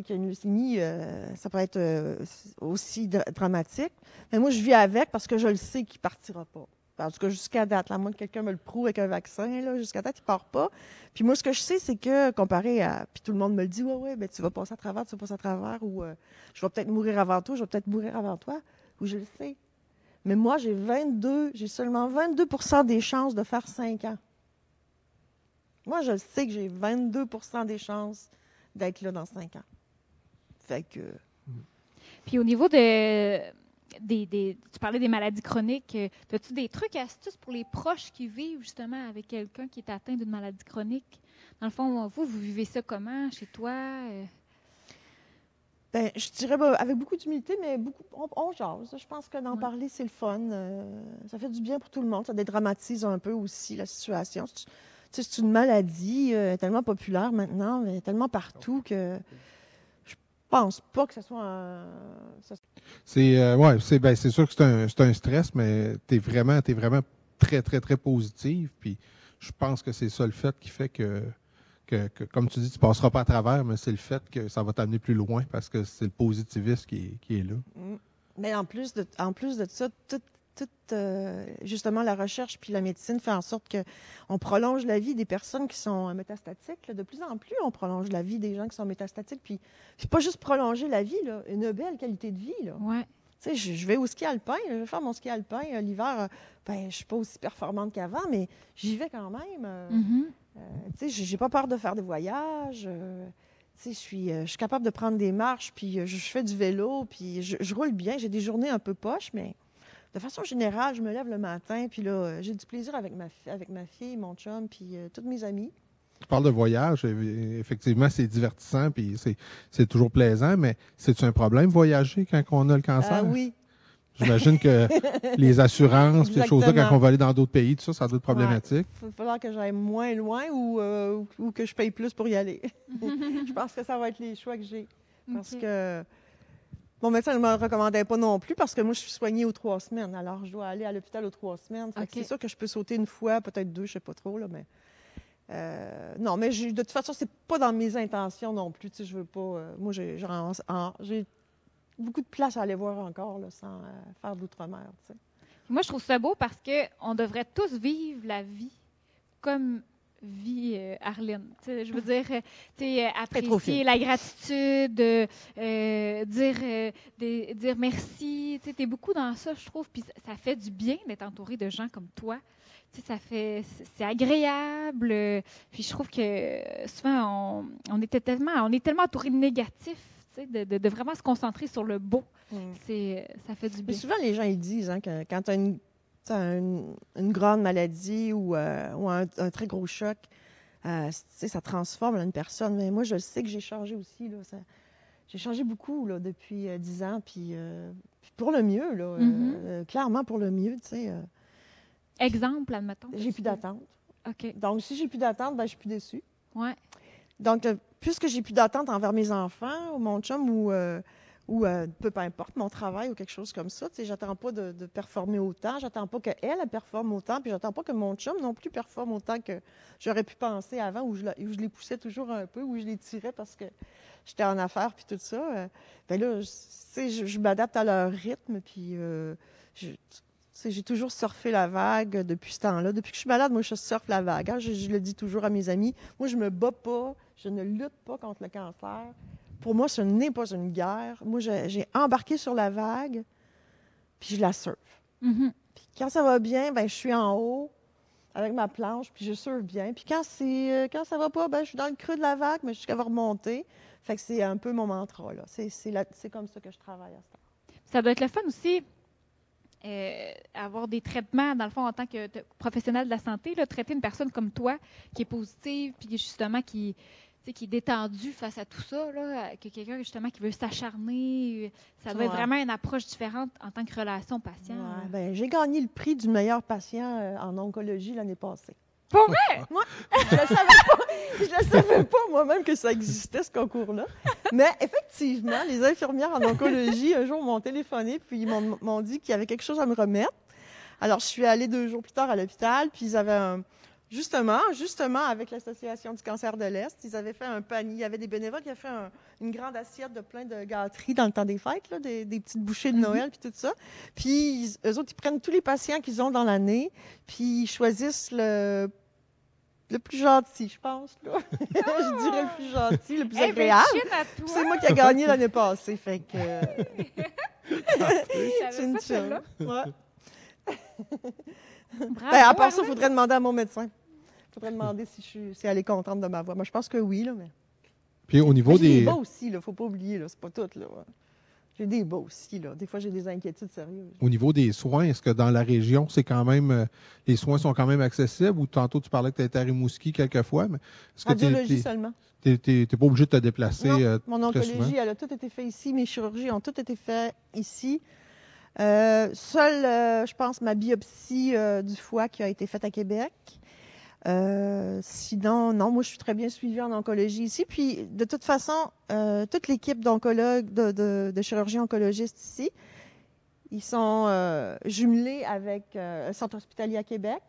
qu'il y a une leucémie, euh, ça peut être euh, aussi dramatique. Mais moi, je vis avec parce que je le sais qu'il partira pas. En tout cas, jusqu'à date, là, moi, quelqu'un me le prouve avec un vaccin, jusqu'à date, il part pas. Puis moi, ce que je sais, c'est que comparé à. Puis tout le monde me le dit, ouais, ouais, ben, tu vas passer à travers, tu vas passer à travers, ou euh, je vais peut-être mourir avant toi, je vais peut-être mourir avant toi, ou je le sais. Mais moi, j'ai 22, j'ai seulement 22% des chances de faire 5 ans. Moi, je sais que j'ai 22% des chances d'être là dans 5 ans. Fait que. Puis au niveau de. Des, tu parlais des maladies chroniques. Euh, as-tu des trucs, astuces pour les proches qui vivent justement avec quelqu'un qui est atteint d'une maladie chronique? Dans le fond, vous, vous vivez ça comment chez toi? Euh? Ben, je dirais bah, avec beaucoup d'humilité, mais beaucoup, on, jase. Je pense que d'en parler, c'est le fun. Euh, ça fait du bien pour tout le monde. Ça dédramatise un peu aussi la situation. C'est une maladie tellement populaire maintenant, mais tellement partout que pense pas que ce soit un. C'est euh, ouais, c'est ben, c'est sûr que c'est un, un, stress, mais tu es vraiment, es vraiment très, très, très positive. Puis je pense que c'est ça le fait qui fait que, que, comme tu dis, tu passeras pas à travers, mais c'est le fait que ça va t'amener plus loin parce que c'est le positivisme qui est, qui est là. Mm. Mais en plus de, en plus de ça, tout, toute, euh, justement, la recherche puis la médecine fait en sorte qu'on prolonge la vie des personnes qui sont métastatiques. De plus en plus, on prolonge la vie des gens qui sont métastatiques. Puis, c'est pas juste prolonger la vie, là, une belle qualité de vie. Là. Ouais. Tu sais, je, vais au ski alpin, je vais faire mon ski alpin euh, l'hiver. Euh, ben, je suis pas aussi performante qu'avant, mais j'y vais quand même. Mm-hmm. tu sais, j'ai pas peur de faire des voyages. je suis, je suis capable de prendre des marches, puis je, fais du vélo, puis je, je roule bien. J'ai des journées un peu poches, mais de façon générale, je me lève le matin, puis là, j'ai du plaisir avec ma, avec ma fille, mon chum, puis euh, toutes mes amis. Tu parles de voyage, effectivement, c'est divertissant, puis c'est toujours plaisant, mais c'est un problème voyager quand on a le cancer? Ah oui, J'imagine que les assurances, ces choses-là, quand on va aller dans d'autres pays, tout ça, ça doit être problématique. Il va falloir que j'aille moins loin ou, euh, ou, que je paye plus pour y aller. je pense que ça va être les choix que j'ai. Parce que mon médecin ne me recommandait pas non plus parce que moi, je suis soignée aux trois semaines. Alors, je dois aller à l'hôpital aux trois semaines. C'est sûr que je peux sauter une fois, peut-être deux, je ne sais pas trop, là, mais. Euh, non, mais de toute façon, c'est pas dans mes intentions non plus. Tu sais, je veux pas. Euh, moi, j'ai beaucoup de place à aller voir encore là, sans euh, faire d'outre-mer. Moi, je trouve ça beau parce qu'on devrait tous vivre la vie comme vit euh, Arlene. je veux dire, euh, apprécier la gratitude, dire, dire merci. Tu es beaucoup dans ça, je trouve. Puis ça fait du bien d'être entouré de gens comme toi. ça fait, c'est agréable. Puis je trouve que souvent, on, on, était tellement, on est tellement entouré de négatifs de, vraiment se concentrer sur le beau. Mm. C'est, ça fait du bien. Mais souvent, les gens ils disent hein, que quand tu as une, une, grande maladie ou, euh, ou un, très gros choc, euh, ça transforme une personne. Mais moi, je sais que j'ai changé aussi. Là, j'ai changé beaucoup là, depuis euh, dix ans, puis, pour le mieux, là, mm-hmm. clairement pour le mieux. Exemple, admettons. J'ai plus d'attente. OK. Donc, si j'ai plus d'attente, ben, je suis plus déçue. Ouais. Donc, puisque j'ai plus d'attente envers mes enfants ou mon chum ou, euh, ou euh, peu, importe, mon travail ou quelque chose comme ça, tu sais, j'attends pas de, performer autant, j'attends pas qu'elle, elle performe autant, puis j'attends pas que mon chum non plus performe autant que j'aurais pu penser avant, où je, je, les poussais toujours un peu, où je les tirais parce que j'étais en affaires, puis tout ça. Euh, ben là, tu je, m'adapte à leur rythme, puis je, j'ai toujours surfé la vague depuis ce temps-là. Depuis que je suis malade, moi, je surfe la vague. Hein. Je, le dis toujours à mes amis. Moi, je me bats pas, je ne lutte pas contre le cancer. Pour moi, ce n'est pas une guerre. Moi, j'ai embarqué sur la vague, puis je la surfe. Mm-hmm. Puis quand ça va bien, ben je suis en haut avec ma planche, puis je surfe bien. Puis quand c'est euh, quand ça va pas, ben je suis dans le creux de la vague, mais jusqu'à va remonter. Fait que c'est un peu mon mantra là. C'est comme ça que je travaille à ce temps. Ça doit être le fun aussi euh, avoir des traitements, dans le fond, en tant que professionnel de la santé, là, traiter une personne comme toi, qui est positive, puis justement qui, qui est détendue face à tout ça, là, que quelqu'un justement qui veut s'acharner, ça doit être vraiment une approche différente en tant que relation patient. ben, j'ai gagné le prix du meilleur patient euh, en oncologie l'année passée. Pour vrai? Moi, je ne savais pas, je savais pas moi-même que ça existait, ce concours-là. Mais effectivement, les infirmières en oncologie, un jour, m'ont téléphoné, puis ils m'ont dit qu'il y avait quelque chose à me remettre. Alors, je suis allée deux jours plus tard à l'hôpital, puis ils avaient un, Justement, justement, avec l'Association du cancer de l'Est, ils avaient fait un panier. Il y avait des bénévoles qui avaient fait une grande assiette de plein de gâteries dans le temps des fêtes, des, petites bouchées de mm-hmm. Noël, puis tout ça. Puis, eux autres, ils prennent tous les patients qu'ils ont dans l'année, puis ils choisissent le le plus gentil, je pense. Là. je dirais le plus gentil, le plus hey, agréable. C'est moi qui ai gagné l'année passée, fait que. c'est une chose. Ouais. Ben, à part ça, il faudrait demander à mon médecin. Faudrait demander si, je suis, si elle est contente de ma voix. Moi, je pense que oui, là, mais. Puis au niveau des. J'ai des bas aussi, il ne faut pas oublier, là. C'est pas tout, là. J'ai des bas aussi, là. Des fois, j'ai des inquiétudes sérieuses. Au niveau des soins, est-ce que dans la région, c'est quand même. Euh, les soins sont quand même accessibles? Ou tantôt tu parlais que tu étais à Rimouski quelquefois, mais. Est-ce que seulement. Tu n'es pas obligé de te déplacer. Non, euh, mon oncologie, elle a tout été fait ici. Mes chirurgies ont tout été faites ici. Euh, seule, euh, je pense, ma biopsie euh, du foie qui a été faite à Québec. Sinon, non, moi, je suis très bien suivie en oncologie ici. Puis, de toute façon, toute l'équipe d'oncologues, de, de, chirurgiens oncologistes ici, ils sont jumelés avec un centre hospitalier à Québec,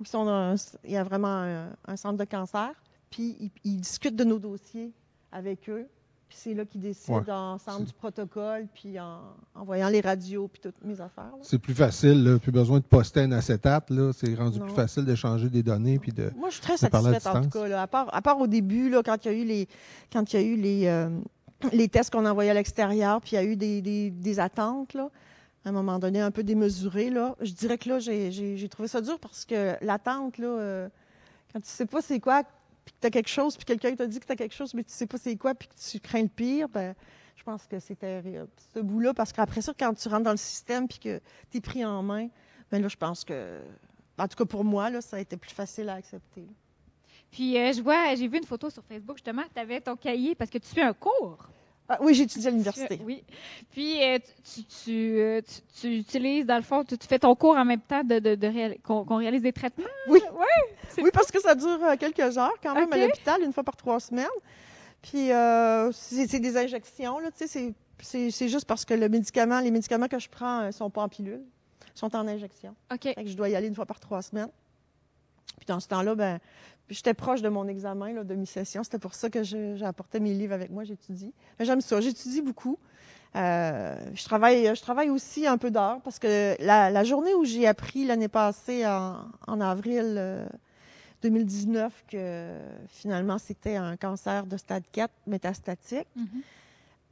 où sont il y a vraiment un, centre de cancer. Puis, ils discutent de nos dossiers avec eux c'est là qu'ils décident ensemble du protocole, puis en, voyant les radios, puis toutes mes affaires. C'est plus facile, plus besoin de poster un acétate. C'est rendu plus facile d'échanger des données. Puis de, Moi, je suis très satisfaite, en tout cas. à, part, à, part, au début, là, quand il y a eu les, quand il y a eu les, euh, les tests qu'on envoyait à l'extérieur, puis il y a eu des, des, attentes, là, à un moment donné, un peu démesurées. Là. Je dirais que là, j'ai trouvé ça dur parce que l'attente, là, euh, quand tu sais pas c'est quoi puis que tu as quelque chose, puis quelqu'un t'a dit que tu as quelque chose, mais tu sais pas c'est quoi, puis que tu crains le pire, ben, je pense que c'est terrible. Ce bout-là, parce qu'après ça, quand tu rentres dans le système, puis que tu es pris en main, ben là, je pense que, en tout cas pour moi, là, ça a été plus facile à accepter. Puis euh, je vois, j'ai vu une photo sur Facebook justement, tu avais ton cahier parce que tu suis un cours. Ah, oui, j'étudie à l'université. Oui. Puis euh, tu, tu, euh, tu- tu utilises, dans le fond, tu, fais ton cours en même temps de, de, de réal- qu'on réalise des traitements? Oui. Ouais. Oui, parce que ça dure euh, quelques heures quand même à l'hôpital, une fois par trois semaines. Puis euh, c'est des injections, là, tu sais, c'est- c'est c'est juste parce que le médicament, les médicaments que je prends ne sont pas en pilule, sont en injection. OK. Fait que je dois y aller une fois par trois semaines. Puis dans ce temps-là, ben, j'étais proche de mon examen là, de mi-session. C'était pour ça que je- j'ai apporté mes livres avec moi, j'étudie. Mais j'aime ça, j'étudie beaucoup. Euh, je, travaille, je travaille aussi un peu d'heures parce que la, la journée où j'ai appris l'année passée, en, en avril euh, 2019, que finalement c'était un cancer de stade 4 métastatique, Mhm.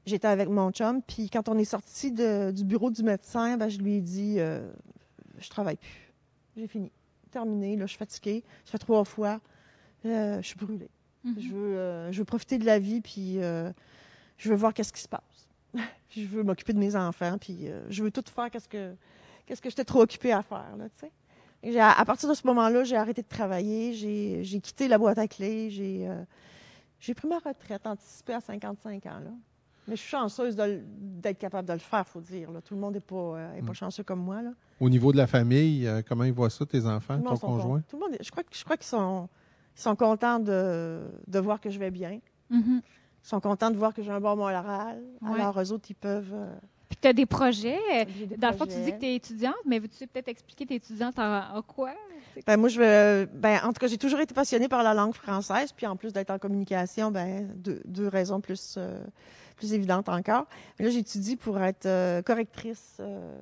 j'étais avec mon chum. Puis quand on est sorti du bureau du médecin, ben, je lui ai dit euh, Je travaille plus. J'ai fini. Terminé. Là, je suis fatiguée. Ça fait trois fois. Euh, je suis brûlée. Mhm. Je, veux, euh, je veux profiter de la vie, puis euh, je veux voir qu'est-ce qui se passe. je veux m'occuper de mes enfants, puis euh, je veux tout faire qu'est-ce que qu'est-ce que j'étais trop occupée à faire. Là, tu sais. Et à partir de ce moment-là, j'ai arrêté de travailler. J'ai j'ai quitté la boîte à clés. J'ai euh, j'ai pris ma retraite anticipée à 55 ans. Là. Mais je suis chanceuse d'être capable de le faire, faut dire. là. Tout le monde n'est pas, euh, est pas Mm. chanceux comme moi. Là. Au niveau de la famille, euh, comment ils voient ça, tes enfants, Tout ton conjoint? Tout le monde, je crois, que- je crois qu'ils sont, ils sont contents de, de voir que je vais bien. Mhm. Ils sont contents de voir que j'ai un bon moral. Ouais. Alors, eux autres, ils peuvent. euh, Puis tu as des projets. des Dans le fond, tu dis que tu es étudiante, mais veux-tu peut-être expliquer t'es étudiante en, en quoi? Ben, moi, je veux. Ben, en tout cas, j'ai toujours été passionnée par la langue française. Puis, en plus d'être en communication, ben, deux, deux raisons plus, euh, plus évidentes encore. Mais là, j'étudie pour être euh, correctrice euh,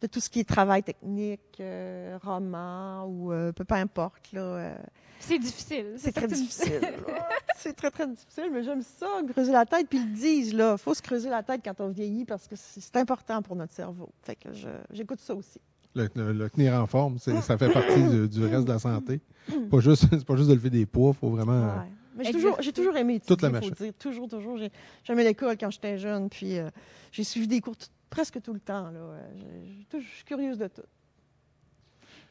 de tout ce qui est travail technique, euh, roman ou euh, peu, peu importe. Là, euh, C'est difficile. C'est très difficile. c'est très, très difficile, mais j'aime ça, creuser la tête. Puis ils le disent, là, faut se creuser la tête quand on vieillit parce que c'est c'est important pour notre cerveau. Fait que je- j'écoute ça aussi. Le, le- le tenir en forme, c'est- ça fait partie du, du reste de la santé. Pas juste, c'est pas juste de lever des poids, il faut vraiment. Ouais. Mais j'ai toujours, j'ai toujours aimé étudier, Toute la faut machine. dire. Toujours, toujours. J'ai- J'aimais l'école quand j'étais jeune, puis euh, j'ai suivi des cours tout- presque tout le temps. Là. Je suis curieuse de tout.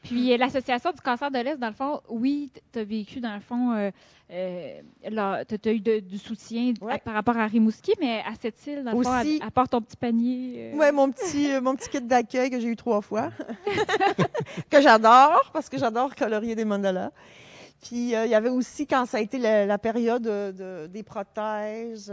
Puis l'Association du cancer de l'Est, dans le fond, oui, tu as vécu, dans le fond, euh, euh, tu as eu de- du soutien Ouais. à- par rapport à Rimouski, mais à cette île, dans le fond, Aussi. à, à part ton petit panier. euh, Ouais, mon petit, euh, mon petit kit d'accueil que j'ai eu trois fois, que j'adore, parce que j'adore colorier des mandalas. Puis euh, il y avait aussi, quand ça a été la, la période de- de- des prothèses,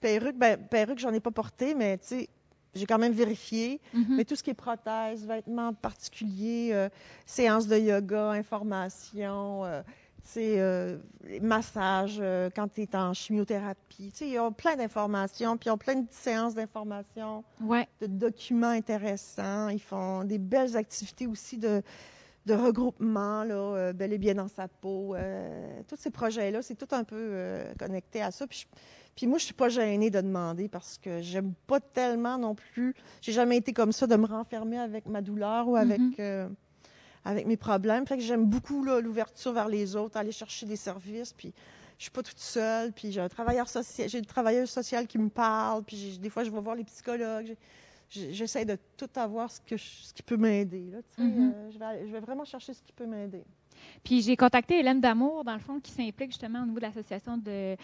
perruques, ben, perruques, j'en ai pas porté, mais tu sais, j'ai quand même vérifié. mhm. Mais tout ce qui est prothèses, vêtements particuliers, euh, séances de yoga, information, euh, tu sais, euh, massages euh, quand tu es en chimiothérapie. Tu sais, ils ont plein d'informations, puis ils ont plein de séances d'information, Ouais. de documents intéressants. Ils font des belles activités aussi de, de regroupement, là, euh, bel et bien dans sa peau. tous ces projets-là, c'est tout un peu connecté à ça. Puis, je- puis moi, je suis pas gênée de demander parce que j'aime pas tellement non plus. J'ai jamais été comme ça de me renfermer avec ma douleur ou avec, Mhm. euh, avec mes problèmes. Fait que j'aime beaucoup l'ouverture vers les autres, aller chercher des services. Puis je suis pas toute seule. Puis j'ai un travailleur social, j'ai une travailleuse sociale qui me parle. Puis des fois, je vais voir les psychologues. J'essaie de tout avoir ce, que je- ce qui peut m'aider. Mhm. Euh, je, vais, aller- je vais vraiment chercher ce qui peut m'aider. Puis j'ai contacté Hélène Damour, dans le fond, qui s'implique justement au niveau de l'Association de,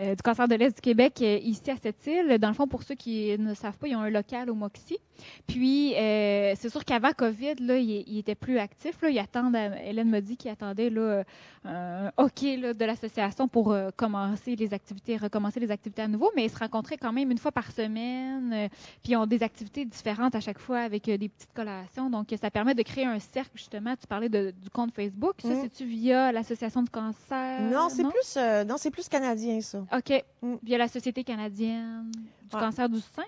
euh, du cancer de l'Est du Québec euh, ici à cette île. Dans le fond, pour ceux qui ne savent pas, ils ont un local au Moxie. Puis euh, c'est sûr qu'avant COVID, là, il, il était plus actif. Là. Il attend, Hélène m'a dit qu'il attendait là, un OK là, de l'association pour commencer les activités, recommencer les activités à nouveau, mais ils se rencontraient quand même une fois par semaine. puis ils ont des activités différentes à chaque fois avec des petites collations. Donc ça permet de créer un cercle, justement. Tu parlais de- du compte Facebook. Ça, Mm. c'est-tu via l'Association du cancer? non, c'est plus, non, c'est plus canadien, ça. OK. Mm. Via la Société canadienne du Ouais. cancer du sein?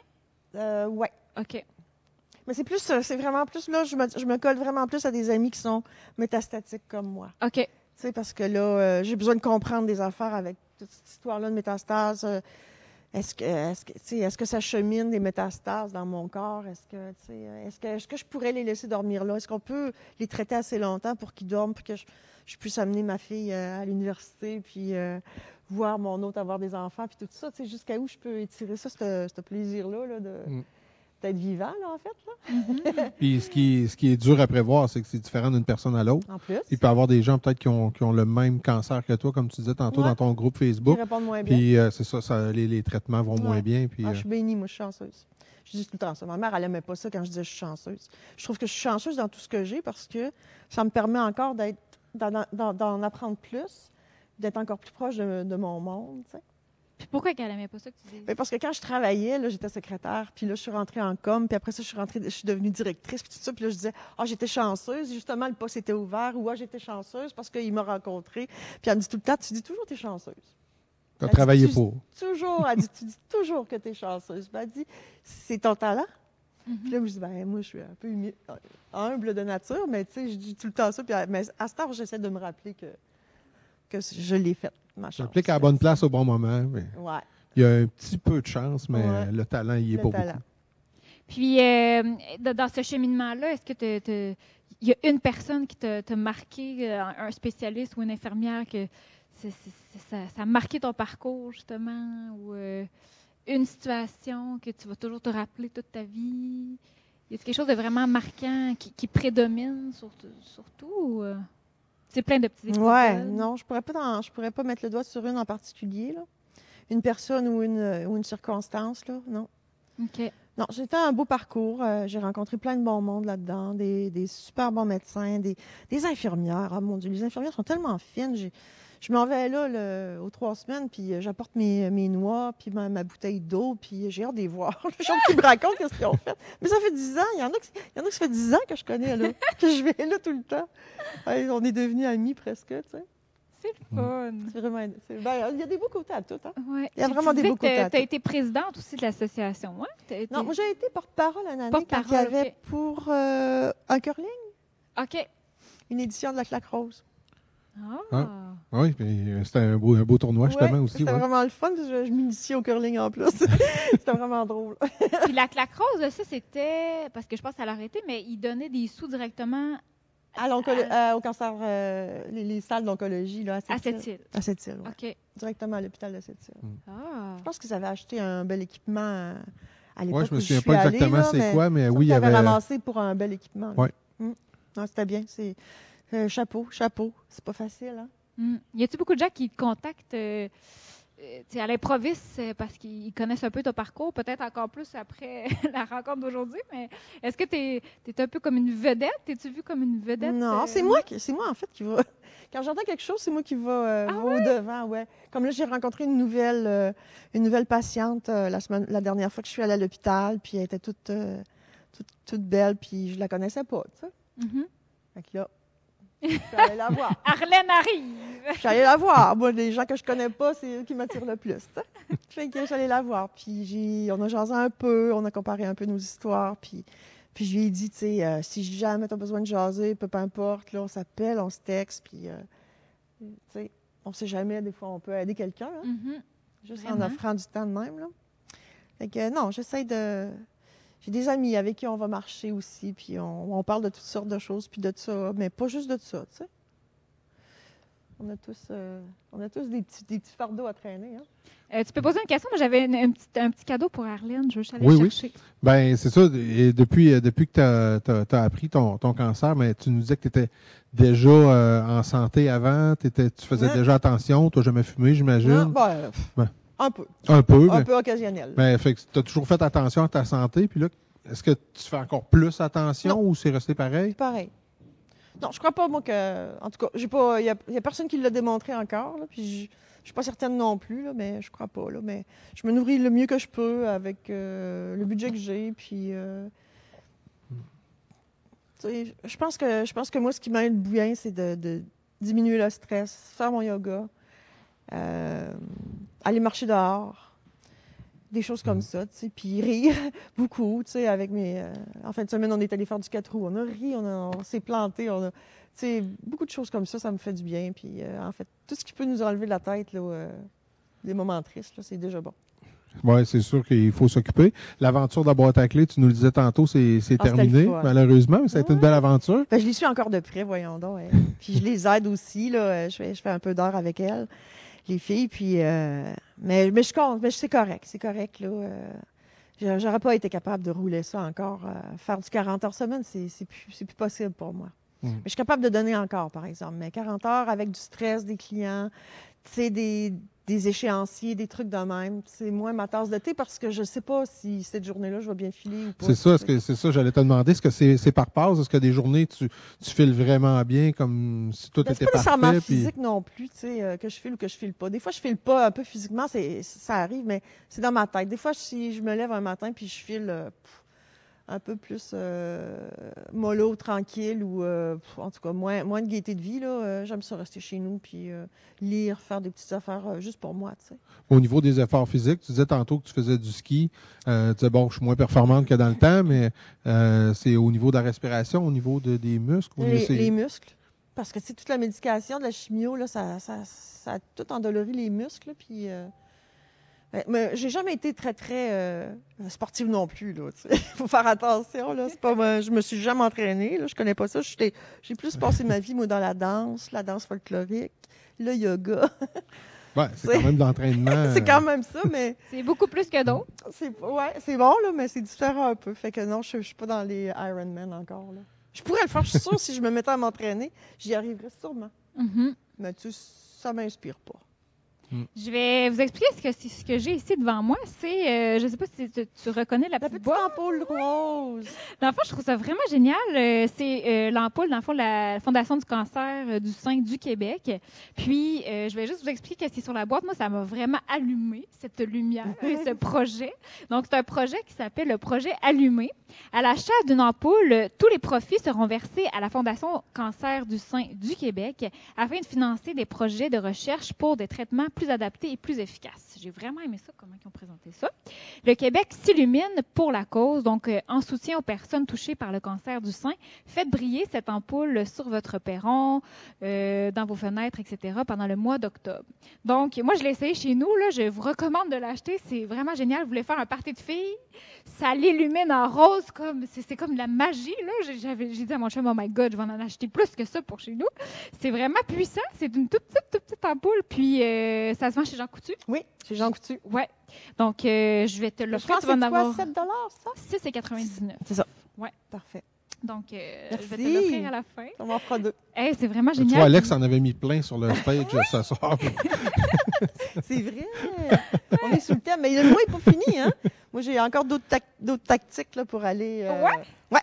Euh, ouais. OK. Mais c'est plus, euh, c'est vraiment plus, là, je me, je me colle vraiment plus à des amis qui sont métastatiques comme moi. OK. Tu sais, parce que là, euh, j'ai besoin de comprendre des affaires avec toute cette histoire-là de métastases. euh, est-ce que, est-ce que, est-ce que ça chemine des métastases dans mon corps? Est-ce que, est-ce que, est-ce que je pourrais les laisser dormir là? Est-ce qu'on peut les traiter assez longtemps pour qu'ils dorment, pour que je, je puisse amener ma fille à l'université, puis euh, voir mon autre avoir des enfants, puis tout ça, tu sais, jusqu'à où je peux étirer ça, ce plaisir-là, là, de, Mm. vivant, là, en fait, là, Mhm. Puis ce qui, ce qui est dur à prévoir, c'est que c'est différent d'une personne à l'autre. en plus. Il peut y avoir des gens peut-être qui ont, qui ont le même cancer que toi, comme tu disais tantôt Ouais. dans ton groupe Facebook. répondent moins bien. Puis euh, c'est ça, ça les, les traitements vont moins bien. Puis, Ah, euh, je suis bénie, moi, je suis chanceuse. Je dis tout le temps ça. Ma mère, elle aimait pas ça quand je disais je suis chanceuse. Je trouve que je suis chanceuse dans tout ce que j'ai parce que ça me permet encore d'être, d'en, d'en- d'en apprendre plus, d'être encore plus proche de, de mon monde. tu sais. Puis pourquoi qu'elle aimait pas ça que tu dis? Mais parce que quand je travaillais, là, j'étais secrétaire, puis là, je suis rentrée en com, puis après ça, je suis rentrée, je suis devenue directrice, puis tout ça, puis là, je disais, ah, j'étais chanceuse, justement, le poste était ouvert, ou ah, j'étais chanceuse parce qu'il m'a rencontrée. Puis elle me dit tout le temps, tu dis toujours que tu es chanceuse. tu as elle dit, travaillé tu- pour. Toujours, elle dit, tu dis toujours que tu es chanceuse. Puis elle dit, c'est ton talent. Mhm. Puis là, je dis, ben, moi, je suis un peu humi- humble de nature, mais tu sais, je dis tout le temps ça. Puis, à- mais à ce temps, j'essaie de me rappeler que, que je l'ai faite, ma chance. appliques à la bonne place au bon moment. mais Ouais, il y a un petit peu de chance, mais Ouais. le talent, il est le pas talent. beaucoup. Puis, euh, dans ce cheminement-là, est-ce que il y a une personne qui t'a marqué, euh, un spécialiste ou une infirmière, que ça, ça a marqué ton parcours, justement, ou euh, une situation que tu vas toujours te rappeler toute ta vie? Y a quelque chose de vraiment marquant qui, qui prédomine sur, sur euh, c'est plein de petits? Ouais, non, je pourrais pas dans- je pourrais pas mettre le doigt sur une en particulier, là. Une personne ou une, ou une circonstance, là, non. OK. Non, c'était un beau parcours. Euh, j'ai rencontré plein de bon monde là-dedans, des, des super bons médecins, des, des infirmières. Ah mon Dieu, les infirmières sont tellement fines. J'ai- je m'en vais là le- aux trois semaines, puis euh, j'apporte mes, mes noix, puis ma, ma bouteille d'eau, puis j'ai hâte de les voir. J'ai hâte qu'ils me racontent qu'est-ce qu'ils ont fait. Mais ça fait dix ans. Il y en a qui, il y en a qui ça fait dix ans que je connais, là, que je vais là tout le temps. Ouais, on est devenus amis presque, tu sais. C'est le fun. C'est vraiment... ben, il y a des beaux côtés à tout, hein. Ouais. Il y a Tu vraiment des beaux côtés à T'as tout. été présidente aussi de l'association, été- Non, moi, j'ai été porte-parole une année quand il y avait pour euh, un curling. OK. une édition de la Claque Rose. Ah. Oui, puis euh, c'était un beau, un beau tournoi, justement, Ouais, aussi. C'était ouais. vraiment le fun. parce que Je, je m'initiais au curling en plus. c'était vraiment drôle. Puis la claque rose, ça, c'était. Parce que je pense que ça l'a arrêté, mais ils donnaient des sous directement À euh, au cancer, euh, les, les salles d'oncologie là, à à île. À cette île, ouais. OK. Directement à l'hôpital de cette île. Ah. Je pense qu'ils avaient acheté un bel équipement à l'époque. Ouais, je me souviens pas allée, exactement c'est quoi, mais oui, il y ils avaient avait. ramassé pour un bel équipement. Ouais. Mm. Non, c'était bien. C'est euh, chapeau, chapeau. C'est pas facile, hein? Hmm. Y a-t-il beaucoup de gens qui te contactent euh, euh, à l'improviste parce qu'ils connaissent un peu ton parcours, peut-être encore plus après la rencontre d'aujourd'hui, mais est-ce que tu es, un peu comme une vedette? T'es-tu vu comme une vedette? Non, euh, c'est moi qui, c'est moi en fait qui va. Quand j'entends quelque chose, c'est moi qui va, Ah va au devant, ouais. Comme là, j'ai rencontré une nouvelle, une nouvelle patiente la semaine, la dernière fois que je suis allée à l'hôpital, puis elle était toute, toute, toute belle, puis je la connaissais pas, tu sais. Fait que là, allée la voir. Arlène arrive! Allée la voir. Moi, les gens que je connais pas, c'est eux qui m'attirent le plus. Fait que allée la voir. Puis j'ai, on a jasé un peu, on a comparé un peu nos histoires. Puis, puis je lui ai dit, tu sais, euh, si jamais tu as besoin de jaser, peu, importe, là, on s'appelle, on se texte. Puis, euh, tu sais, on sait jamais, des fois, on peut aider quelqu'un, hein, Mhm. juste en offrant du temps de même. Là. Fait que non, j'essaie de. J'ai des amis avec qui on va marcher aussi, puis on, on parle de toutes sortes de choses, puis de ça, mais pas juste de ça, tu sais. On a tous, euh, on a tous des petits, des petits fardeaux à traîner. Hein? Euh, tu peux poser une question? Moi, j'avais une- un, petit, un petit cadeau pour Arlène. Je veux juste aller Oui, le oui. chercher. Ben, c'est ça. Et depuis, euh, depuis que tu as, appris ton, ton cancer, mais tu nous disais que tu étais déjà euh, en santé avant, t'étais- tu faisais Ouais. déjà attention, tu n'as jamais fumé, j'imagine. ben, Ouais. Un peu. Un peu, Un mais, peu occasionnel. mais fait tu as toujours fait attention à ta santé. Puis là, est-ce que tu fais encore plus attention Non. ou c'est resté pareil? Pareil. Non, je crois pas, moi, que. En tout cas, j'ai pas. Il y a, personne qui l'a démontré encore. Là, puis je suis pas certaine non plus, là, mais je crois pas. Là, mais je me nourris le mieux que je peux avec euh, le budget que j'ai. Puis. euh, tu sais, je pense que je pense que moi, ce qui m'aide bien, c'est de, de diminuer le stress, faire mon yoga, euh, aller marcher dehors, des choses comme Mhm. ça, tu sais, puis rire beaucoup, tu sais, avec mes... euh, en fin de semaine, on est allé faire du quatre roues, on a ri, on, a- on s'est planté, on a... Tu sais, beaucoup de choses comme ça, ça me fait du bien, puis euh, en fait, tout ce qui peut nous enlever de la tête, là, euh, des moments tristes, là, c'est déjà bon. Oui, c'est sûr qu'il faut s'occuper. L'aventure de la boîte à clés, tu nous le disais tantôt, c'est Ah, terminé, malheureusement, mais ça a été une belle aventure. Ben, je les suis encore de près, voyons donc. hein. Puis je les aide aussi, là, je fais, je fais un peu d'heures avec elles, les filles, puis... euh, mais, mais je compte, mais c'est correct, c'est correct, là. euh, J'a- J'aurais pas été capable de rouler ça encore. Euh, faire du 40 heures semaine, c'est c'est plus, c'est plus possible pour moi. Mm. Mais je suis capable de donner encore, par exemple. Mais 40 heures avec du stress des clients, tu sais, des, des échéanciers, des trucs de même, c'est moins ma tasse de thé parce que je sais pas si cette journée-là, je vais bien filer ou pas. C'est ça, est-ce que c'est ça, j'allais te demander, est-ce que c'est c'est par passe? Est-ce que des journées tu, tu files vraiment bien comme si tout Ben, était c'est pas nécessairement parfait? puis- physique non plus, tu sais, euh, que je file ou que je file pas. Des fois, je file pas un peu physiquement, c'est, ça arrive, mais c'est dans ma tête. Des fois, si je me lève un matin puis je file euh, pff, un peu plus euh, mollo, tranquille ou euh, en tout cas moins, moins de gaieté de vie, là, euh, j'aime ça rester chez nous puis euh, lire, faire des petites affaires juste pour moi. Au niveau des efforts physiques, tu disais tantôt que tu faisais du ski. Tu disais, bon, je suis moins performante que dans le temps, mais c'est au niveau de la respiration, au niveau de- des muscles. niveau- Les, les muscles. Parce que, toute la médication, de la chimio, là, ça, ça, ça a tout endolori les muscles. Puis, mais j'ai jamais été très, très euh, sportive non plus. Il faut faire attention. Là. C'est pas, moi, je me suis jamais entraînée. Là. Je connais pas ça. J'ai plus passé ma vie, moi, dans la danse, la danse folklorique, le yoga. Ouais, c'est quand même de l'entraînement. c'est quand même ça, mais C'est beaucoup plus que d'autres. c'est ouais, c'est bon, là, mais c'est différent un peu. Fait que non, je, je suis pas dans les Ironman encore. Là. Je pourrais le faire, je suis sûre, si je me mettais à m'entraîner, j'y arriverais sûrement. Mhm. Mais tu sais, ça m'inspire pas. Je vais vous expliquer ce que, ce que j'ai ici devant moi. C'est, euh, je ne sais pas si tu, tu reconnais la La petite boîte. ampoule rose. Dans le fond, je trouve ça vraiment génial. Euh, c'est euh, l'ampoule, dans le fond, de la Fondation du cancer euh, du sein du Québec. Puis, euh, je vais juste vous expliquer ce qui est sur la boîte. Moi, ça m'a vraiment allumé, cette lumière et ce projet. Donc, c'est un projet qui s'appelle le projet Allumé. À l'achat d'une ampoule, tous les profits seront versés à la Fondation cancer du sein du Québec afin de financer des projets de recherche pour des traitements plus adaptés et plus efficaces. J'ai vraiment aimé ça, comment ils ont présenté ça. Le Québec s'illumine pour la cause, donc euh, en soutien aux personnes touchées par le cancer du sein. Faites briller cette ampoule sur votre perron, euh, dans vos fenêtres, etc. pendant le mois d'octobre. Donc, moi, je l'ai essayé chez nous. Là, je vous recommande de l'acheter. C'est vraiment génial. Vous voulez faire un party de filles, ça l'illumine en rose comme c'est comme de la magie. Là, j'ai dit à mon chum, oh my God, je vais en acheter plus que ça pour chez nous. C'est vraiment puissant. C'est une toute petite, toute petite ampoule. Puis, euh, ça se vend chez Jean Coutu? Oui, c'est Jean Coutu. Ouais. Donc, euh, je vais te Je l'offrir. pense Tu que vas c'est en quoi, avoir 7 ça? 6,99. C'est ça. Ouais. Parfait. Donc, euh, je vais te l'offrir à la fin. On m'en fera deux. Hey, c'est vraiment Tu génial. vois, Alex en avait mis plein sur le stage euh, ce soir. C'est vrai. On est sous le thème. Mais le mois n'est pas fini, hein? Moi, j'ai encore d'autres tactiques là, pour aller. euh, Ouais? Ouais.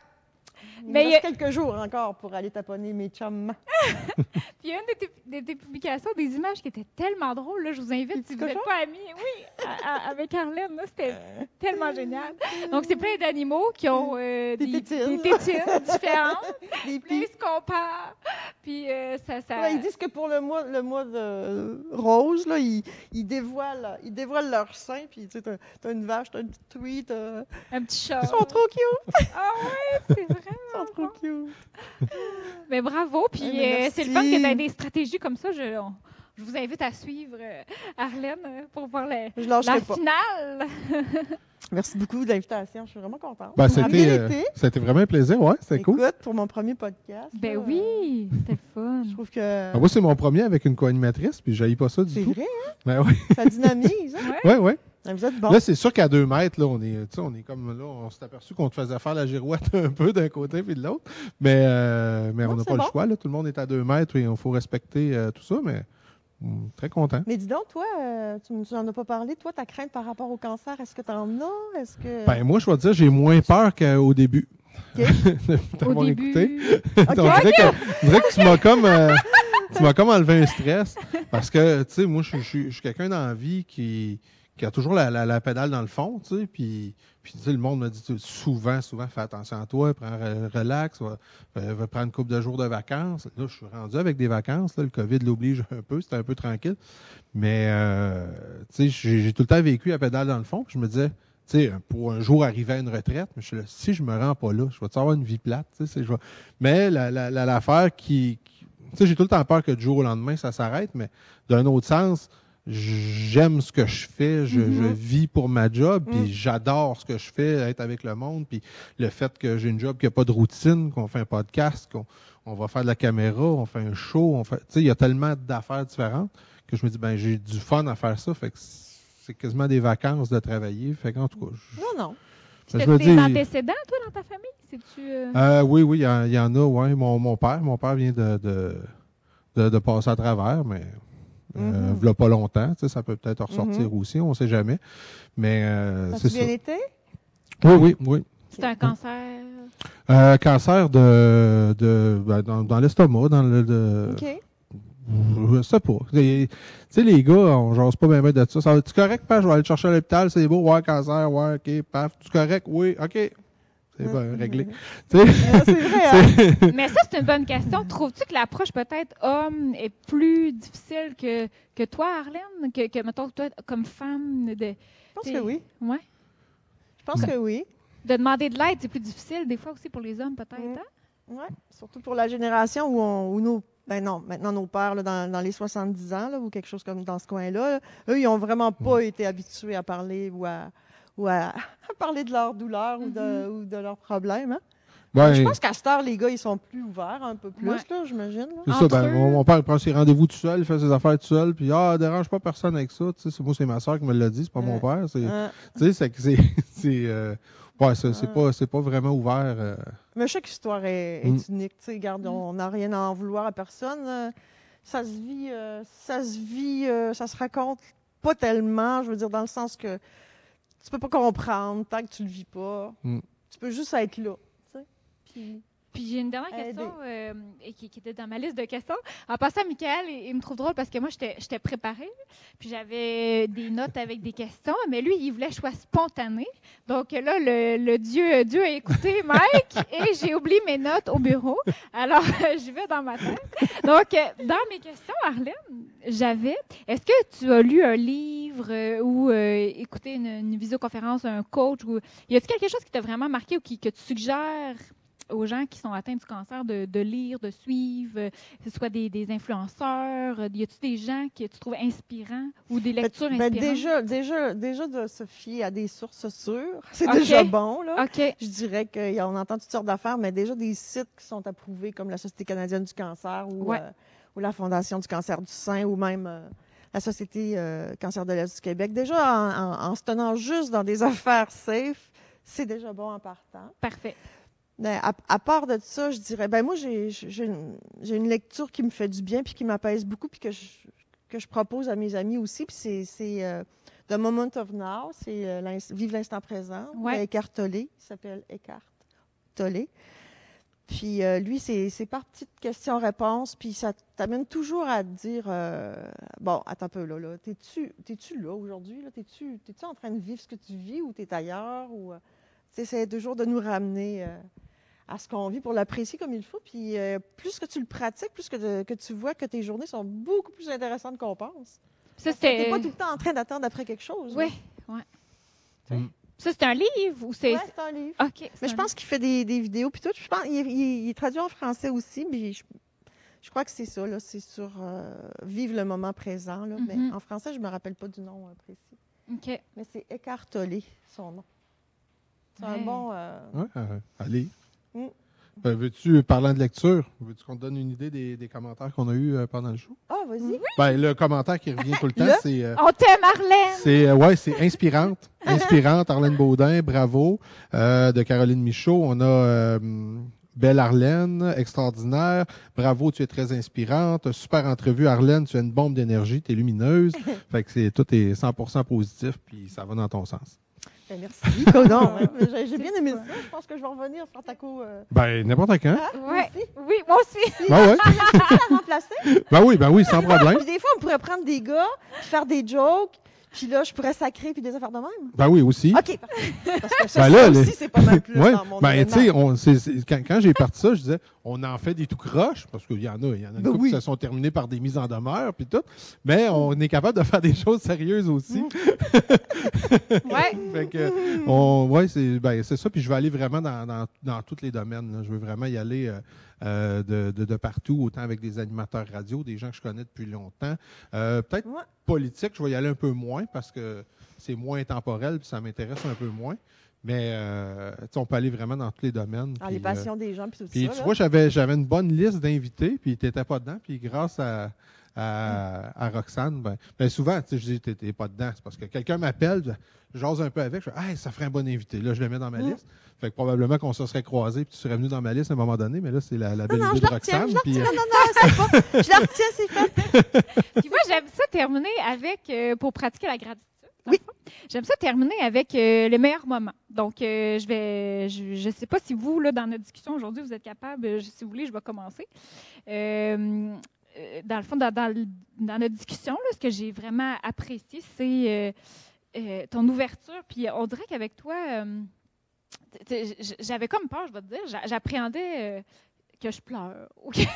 Il Mais me y a- reste quelques jours encore pour aller taponner mes chums. Puis il y a une de tes, de tes publications, des images qui étaient tellement drôles. Là, je vous invite, si vous n'êtes pas amis, oui, à- à- avec Arlène, là, c'était tellement génial. Donc, c'est plein d'animaux qui ont euh, Des des, tétines. des tétines différentes. Des Puis ils se comparent. Puis euh, ça... ça... Ouais, ils disent que pour le mois, le mois de rose, là, ils, ils dévoilent, ils dévoilent leur sein. Puis tu sais, t'as, t'as une vache, t'as une petite t'as... Un petit chat. Ils sont trop cute. Ah ouais, c'est vrai. Sont trop cute. Mais bravo. Puis euh, c'est le fun que tu des stratégies comme ça. Je, on- je vous invite à suivre euh, Arlène euh, pour voir la, Je finale. Merci beaucoup de l'invitation. Je suis vraiment contente. Ben, En c'était, euh, c'était vraiment un plaisir, ouais, c'était écoute, cool. pour mon premier podcast. Ben là, oui, c'était le fun. Je trouve que Ah, moi, c'est mon premier avec une co-animatrice, puis je pas ça du c'est tout. vrai, hein? Ben oui, ça dynamise. Hein? Ouais. ouais, ouais. Vous êtes bon. Là, c'est sûr qu'à deux mètres, là, on est, tu sais, on est comme là, on s'est aperçu qu'on te faisait faire la girouette un peu d'un côté puis de l'autre. Mais, euh, mais Non, on n'a pas bon. le choix, là. Tout le monde est à deux mètres et il faut respecter euh, tout ça, mais hum, très content. Mais dis donc, toi, euh, tu n'en as pas parlé. Toi, ta crainte par rapport au cancer, est-ce que tu en as? Est-ce que. Ben, moi, je dois te dire, j'ai moins peur qu'au début. Ok. de Au début, écouté? Ok, on, dirait que, tu m'as comme, euh, tu m'as comme enlevé un stress. Parce que, tu sais, moi, je suis quelqu'un dans la vie qui, qui a toujours la, la- la pédale dans le fond, tu sais, puis, puis tu sais, le monde me dit souvent, souvent, fais attention à toi, prends re- relax, va, va- va prendre une couple de jours de vacances. Là, je suis rendu avec des vacances, là, le COVID l'oblige un peu, c'était un peu tranquille. Mais, euh, tu sais, j'ai tout le temps vécu à pédale dans le fond, puis je me disais, tu sais, pour un jour arriver à une retraite, mais je suis là, si je me rends pas là, je vais avoir une vie plate, tu sais, c'est- je vais- mais la- la- la- l'affaire qui, qui- tu sais, j'ai tout le temps peur que du jour au lendemain, ça s'arrête, mais d'un autre sens, j'aime ce que je fais, je, je vis pour ma job, puis Mm. j'adore ce que je fais, être avec le monde, puis le fait que j'ai une job qui n'a pas de routine, qu'on fait un podcast, qu'on on va faire de la caméra, on fait un show, on fait, tu sais, il y a tellement d'affaires différentes que je me dis, ben, j'ai du fun à faire ça, fait que c'est quasiment des vacances de travailler. Fait qu'en tout cas, je- Non, non. T'as me des antécédents, toi, dans ta famille? C'est-tu. euh, Euh, oui, oui, il y, y en a, ouais. Mon, mon père, mon père vient de, de, de, de passer à travers, mais euh, Mhm. pas longtemps. tu sais, Ça peut peut-être ressortir Mhm. aussi, on ne sait jamais. Mais euh, Ça c'est ça. bien été? Oui, oui, oui. C'est un cancer? Euh, cancer de, de ben, dans, dans l'estomac, dans le. de- OK. Je sais pas. Tu sais, les gars, on jase pas bien de ça. ça va- tu correct, pas? Je vais aller te chercher à l'hôpital, c'est beau, ouais, cancer, ouais, ok, paf. Tu correct? Oui, ok. C'est bien réglé. C'est vrai, hein? Mais ça, c'est une bonne question. Trouves-tu que l'approche peut-être homme est plus difficile que, que toi, Arlène? Que, que, mettons, toi, comme femme, de, Je pense que oui. ouais, Je pense que oui. de demander de l'aide, c'est plus difficile, des fois aussi pour les hommes, peut-être. Mm. hein? Oui, surtout pour la génération où, on, où nos, ben non, maintenant nos pères, là, dans, dans les 70 ans, là, ou quelque chose comme dans ce coin-là, là, eux, ils n'ont vraiment pas été habitués à parler ou à, ou à, à parler de leur douleur ou, de, ou de leurs problèmes. hein. ben, Je pense qu'à cette heure, les gars, ils sont plus ouverts un peu plus, Ouais. là, j'imagine. là. c'est ça, ben, eux- mon, mon père il prend ses rendez-vous tout seul, il fait ses affaires tout seul, puis ah, dérange pas personne avec ça. Tu sais, c'est- moi, c'est ma soeur qui me l'a dit, c'est pas mon père. C'est, tu sais, c'est que c'est, c'est, euh, ouais, c'est, pas, c'est pas vraiment ouvert. euh. Mais chaque histoire est, est Mm. unique. tu sais, Regarde, on n'a rien à en vouloir à personne. euh, Ça se vit, euh, ça se vit, euh, ça se raconte pas tellement. Je veux dire, dans le sens que tu peux pas comprendre tant que tu le vis pas. Mm. Tu peux juste être là. Puis, Puis j'ai une dernière Aider. question euh, qui, qui était dans ma liste de questions. En passant, Michael, il, il me trouve drôle parce que moi, j'étais préparée, puis j'avais des notes avec des questions, mais lui, il voulait que je sois spontanée. Donc là, le, le Dieu, Dieu a écouté Mike et j'ai oublié mes notes au bureau. Alors, j'y vais dans ma tête. Donc, euh, dans mes questions, Arlène, j'avais, est-ce que tu as lu un livre euh, ou euh, écouté une, une visioconférence, un coach, ou y a-t-il quelque chose qui t'a vraiment marqué ou qui, que tu suggères aux gens qui sont atteints du cancer de, de lire, de suivre, euh, que ce soit des, des influenceurs? euh, Y a-t-il des gens que tu trouves inspirants ou des lectures ben, inspirantes? déjà, déjà, déjà de se fier à des sources sûres, c'est déjà bon. Là. OK. Je dirais qu'on entend toutes sortes d'affaires, mais déjà des sites qui sont approuvés comme la Société canadienne du cancer ou, Ouais. euh, ou la Fondation du cancer du sein ou même euh, la Société euh, cancer de l'Est du Québec. Déjà, en, en- en se tenant juste dans des affaires safe, c'est déjà bon en partant. Parfait. Mais à, à part de ça, je dirais, ben moi, j'ai j'ai une, j'ai une lecture qui me fait du bien puis qui m'apaise beaucoup puis que je, que je propose à mes amis aussi. Puis c'est- c'est euh, The Moment of Now, c'est euh, Vive l'instant présent. Ouais. Eckhart Tolle, il s'appelle Eckhart Tolle. Puis euh, lui, c'est c'est par petites questions-réponses, puis ça t'amène toujours à te dire, euh, bon, attends un peu, là, là t'es-tu t'es-tu là aujourd'hui? là? T'es-tu t'es-tu en train de vivre ce que tu vis ou t'es ailleurs? Ou, euh, c'est toujours de nous ramener euh, à ce qu'on vit pour l'apprécier comme il faut. Puis euh, plus que tu le pratiques, plus que, de- que tu vois que tes journées sont beaucoup plus intéressantes qu'on pense. Ça, c'était. pas tout le temps en train d'attendre après quelque chose. Oui, ouais. Mm. Ça, c'est un livre ou c'est. Ouais, c'est un livre. OK. Mais je pense qu'il fait des, des vidéos puis tout. Je pense il, est- il est- il est traduit en français aussi, mais je, je crois que c'est ça là, c'est sur euh, vivre le moment présent là, mais Mhm. en français, je me rappelle pas du nom euh, précis. OK. Mais c'est Eckhart Tolle, son nom. C'est un bon euh, Ouais, euh, allez. Ben, veux-tu, parlant de lecture, veux-tu qu'on te donne une idée des, des commentaires qu'on a eus euh, pendant le show? Ah, vas-y. Ben, le commentaire qui revient tout le temps, c'est. euh, On t'aime, Arlène! C'est euh, ouais, c'est inspirante, inspirante. Arlène Baudin, bravo. Euh, de Caroline Michaud, on a euh, Belle Arlène, extraordinaire. Bravo, tu es très inspirante. Super entrevue, Arlène. Tu as une bombe d'énergie, tu es lumineuse. fait que c'est tout est 100% positif, puis ça va dans ton sens. Ben, merci. Codon. J'ai bien aimé ça. Je pense que je vais revenir faire ta co. Euh, Ben n'importe quand. Ouais. aussi. Oui, moi aussi. Ben ouais. à remplacer. Ben oui, ben oui, sans problème. Puis des fois, on pourrait prendre des gars, puis faire des jokes, puis là, je pourrais sacrer puis des affaires de même? Ben oui aussi. OK. Parce que ça, Ben là, ça les- aussi, c'est pas mal plus Ouais. dans mon Ben, tu sais, quand, quand j'ai parti ça, je disais, on en fait des tout croches, parce qu'il y en a, il y en a Ben oui. qui se sont terminées par des mises en demeure, puis tout. Mais on est capable de faire des choses sérieuses aussi. Ouais. Fait que, on, ouais, c'est ben, c'est ça. Puis je vais aller vraiment dans, dans, dans tous les domaines. là. Je veux vraiment y aller euh, euh, de, de, de partout, autant avec des animateurs radio, des gens que je connais depuis longtemps. Euh, Peut-être Ouais. politique, je vais y aller un peu moins parce que c'est moins temporel puis ça m'intéresse un peu moins. Mais euh, tu on peut aller vraiment dans tous les domaines. Ah, puis, les euh, passions des gens, puis tout puis ça. tu là. vois, j'avais j'avais une bonne liste d'invités, puis tu n'étais pas dedans. Puis grâce à, à, à Roxane, ben, ben souvent, tu sais, je dis, t'es t'es pas dedans. C'est parce que quelqu'un m'appelle, je jase un peu avec, je fais, hey, ça ferait un bon invité. Là, je le mets dans ma Mm. liste. Fait que probablement qu'on se serait croisés puis tu serais venu dans ma liste à un moment donné, mais là, c'est la, la belle non, idée de la retiens, Roxane. je la puis, euh, Non, non, c'est pas. Je la retiens, c'est fait. Puis moi, j'aime ça terminer avec, euh, pour pratiquer la gratitude. Oui. le J'aime ça terminer avec euh, les meilleurs moments. Donc, euh, je vais, je ne sais pas si vous, là, dans notre discussion aujourd'hui, vous êtes capable, si vous voulez, je vais commencer. Euh, dans le fond, dans, dans le- dans notre discussion, là, ce que j'ai vraiment apprécié, c'est euh, euh, ton ouverture. Puis on dirait qu'avec toi, euh, j'avais comme peur, je vais te dire, j'a- j'appréhendais euh, que je pleure.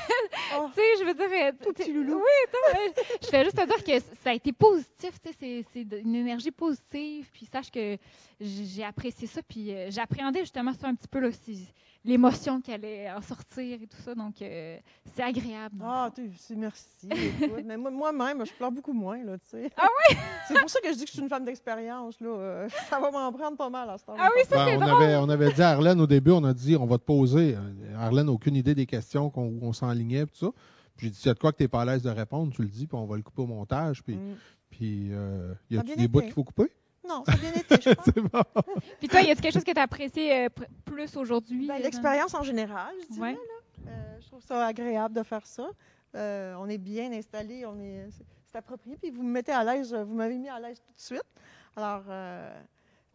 Oh. tu sais, je veux dire. euh, Tout petit loulou. Oui, euh, je fais juste te dire que ça a été positif, tu sais, c'est- une énergie positive, puis sache que j'ai apprécié ça, puis euh, j'appréhendais justement ça un petit peu, là, si- l'émotion qui allait en sortir et tout ça, donc euh, c'est agréable. Ah, c'est merci. écoute. Mais moi- moi-même, je pleure beaucoup moins, là, tu sais. Ah oui? C'est pour ça que je dis que je suis une femme d'expérience, là. Euh, Ça va m'en prendre pas mal à ce temps Ah oui, ça ben, c'est on, drôle. avait, on avait dit à Arlène au début, on a dit, on va te poser. Euh, Arlène n'a aucune idée des questions qu'on on s'enlignait, puis tout ça. Puis j'ai dit, s'il y a de quoi que tu n'es pas à l'aise de répondre, tu le dis, puis on va le couper au montage. Puis, Mm. puis euh, y Ça a a-tu des bouts qu'il faut couper? Non, ça a bien été, je pense. C'est bon. Puis toi, y a-t-il quelque chose que tu as apprécié euh, plus aujourd'hui? Ben, euh, L'expérience en général, je dirais. Ouais. Euh, je trouve ça agréable de faire ça. Euh, on est bien installé, on est, c'est- approprié. Puis vous me mettez à l'aise, vous m'avez mis à l'aise tout de suite. Alors, euh,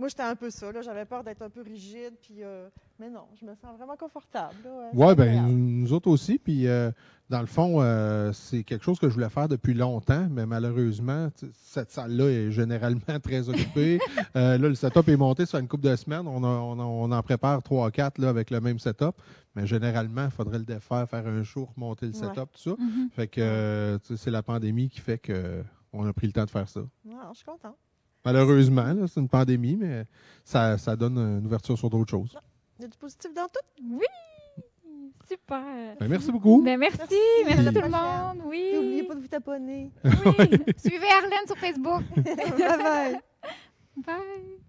moi, j'étais un peu ça. là. J'avais peur d'être un peu rigide. Puis, euh, mais non, je me sens vraiment confortable. là, ouais, Oui, ben, nous autres aussi. Puis, euh, dans le fond, euh, c'est quelque chose que je voulais faire depuis longtemps, mais malheureusement, cette salle-là est généralement très occupée. Euh, là, le setup est monté sur une couple de semaines. On, a- on a- on en prépare trois, quatre là, avec le même setup. Mais généralement, il faudrait le défaire, faire un jour, monter le Ouais. setup, tout ça. Mhm. Fait que euh, c'est la pandémie qui fait que on a pris le temps de faire ça. Non, je suis contente. Malheureusement, c'est une pandémie, mais ça, ça, donne une ouverture sur d'autres choses. Il y a du positif dans tout? Oui! Super! Ben, merci beaucoup! Ben, merci! Merci, à tout le monde! Oui! N'oubliez pas de vous taponner! Oui! Suivez Arlène sur Facebook! bye! Bye! bye.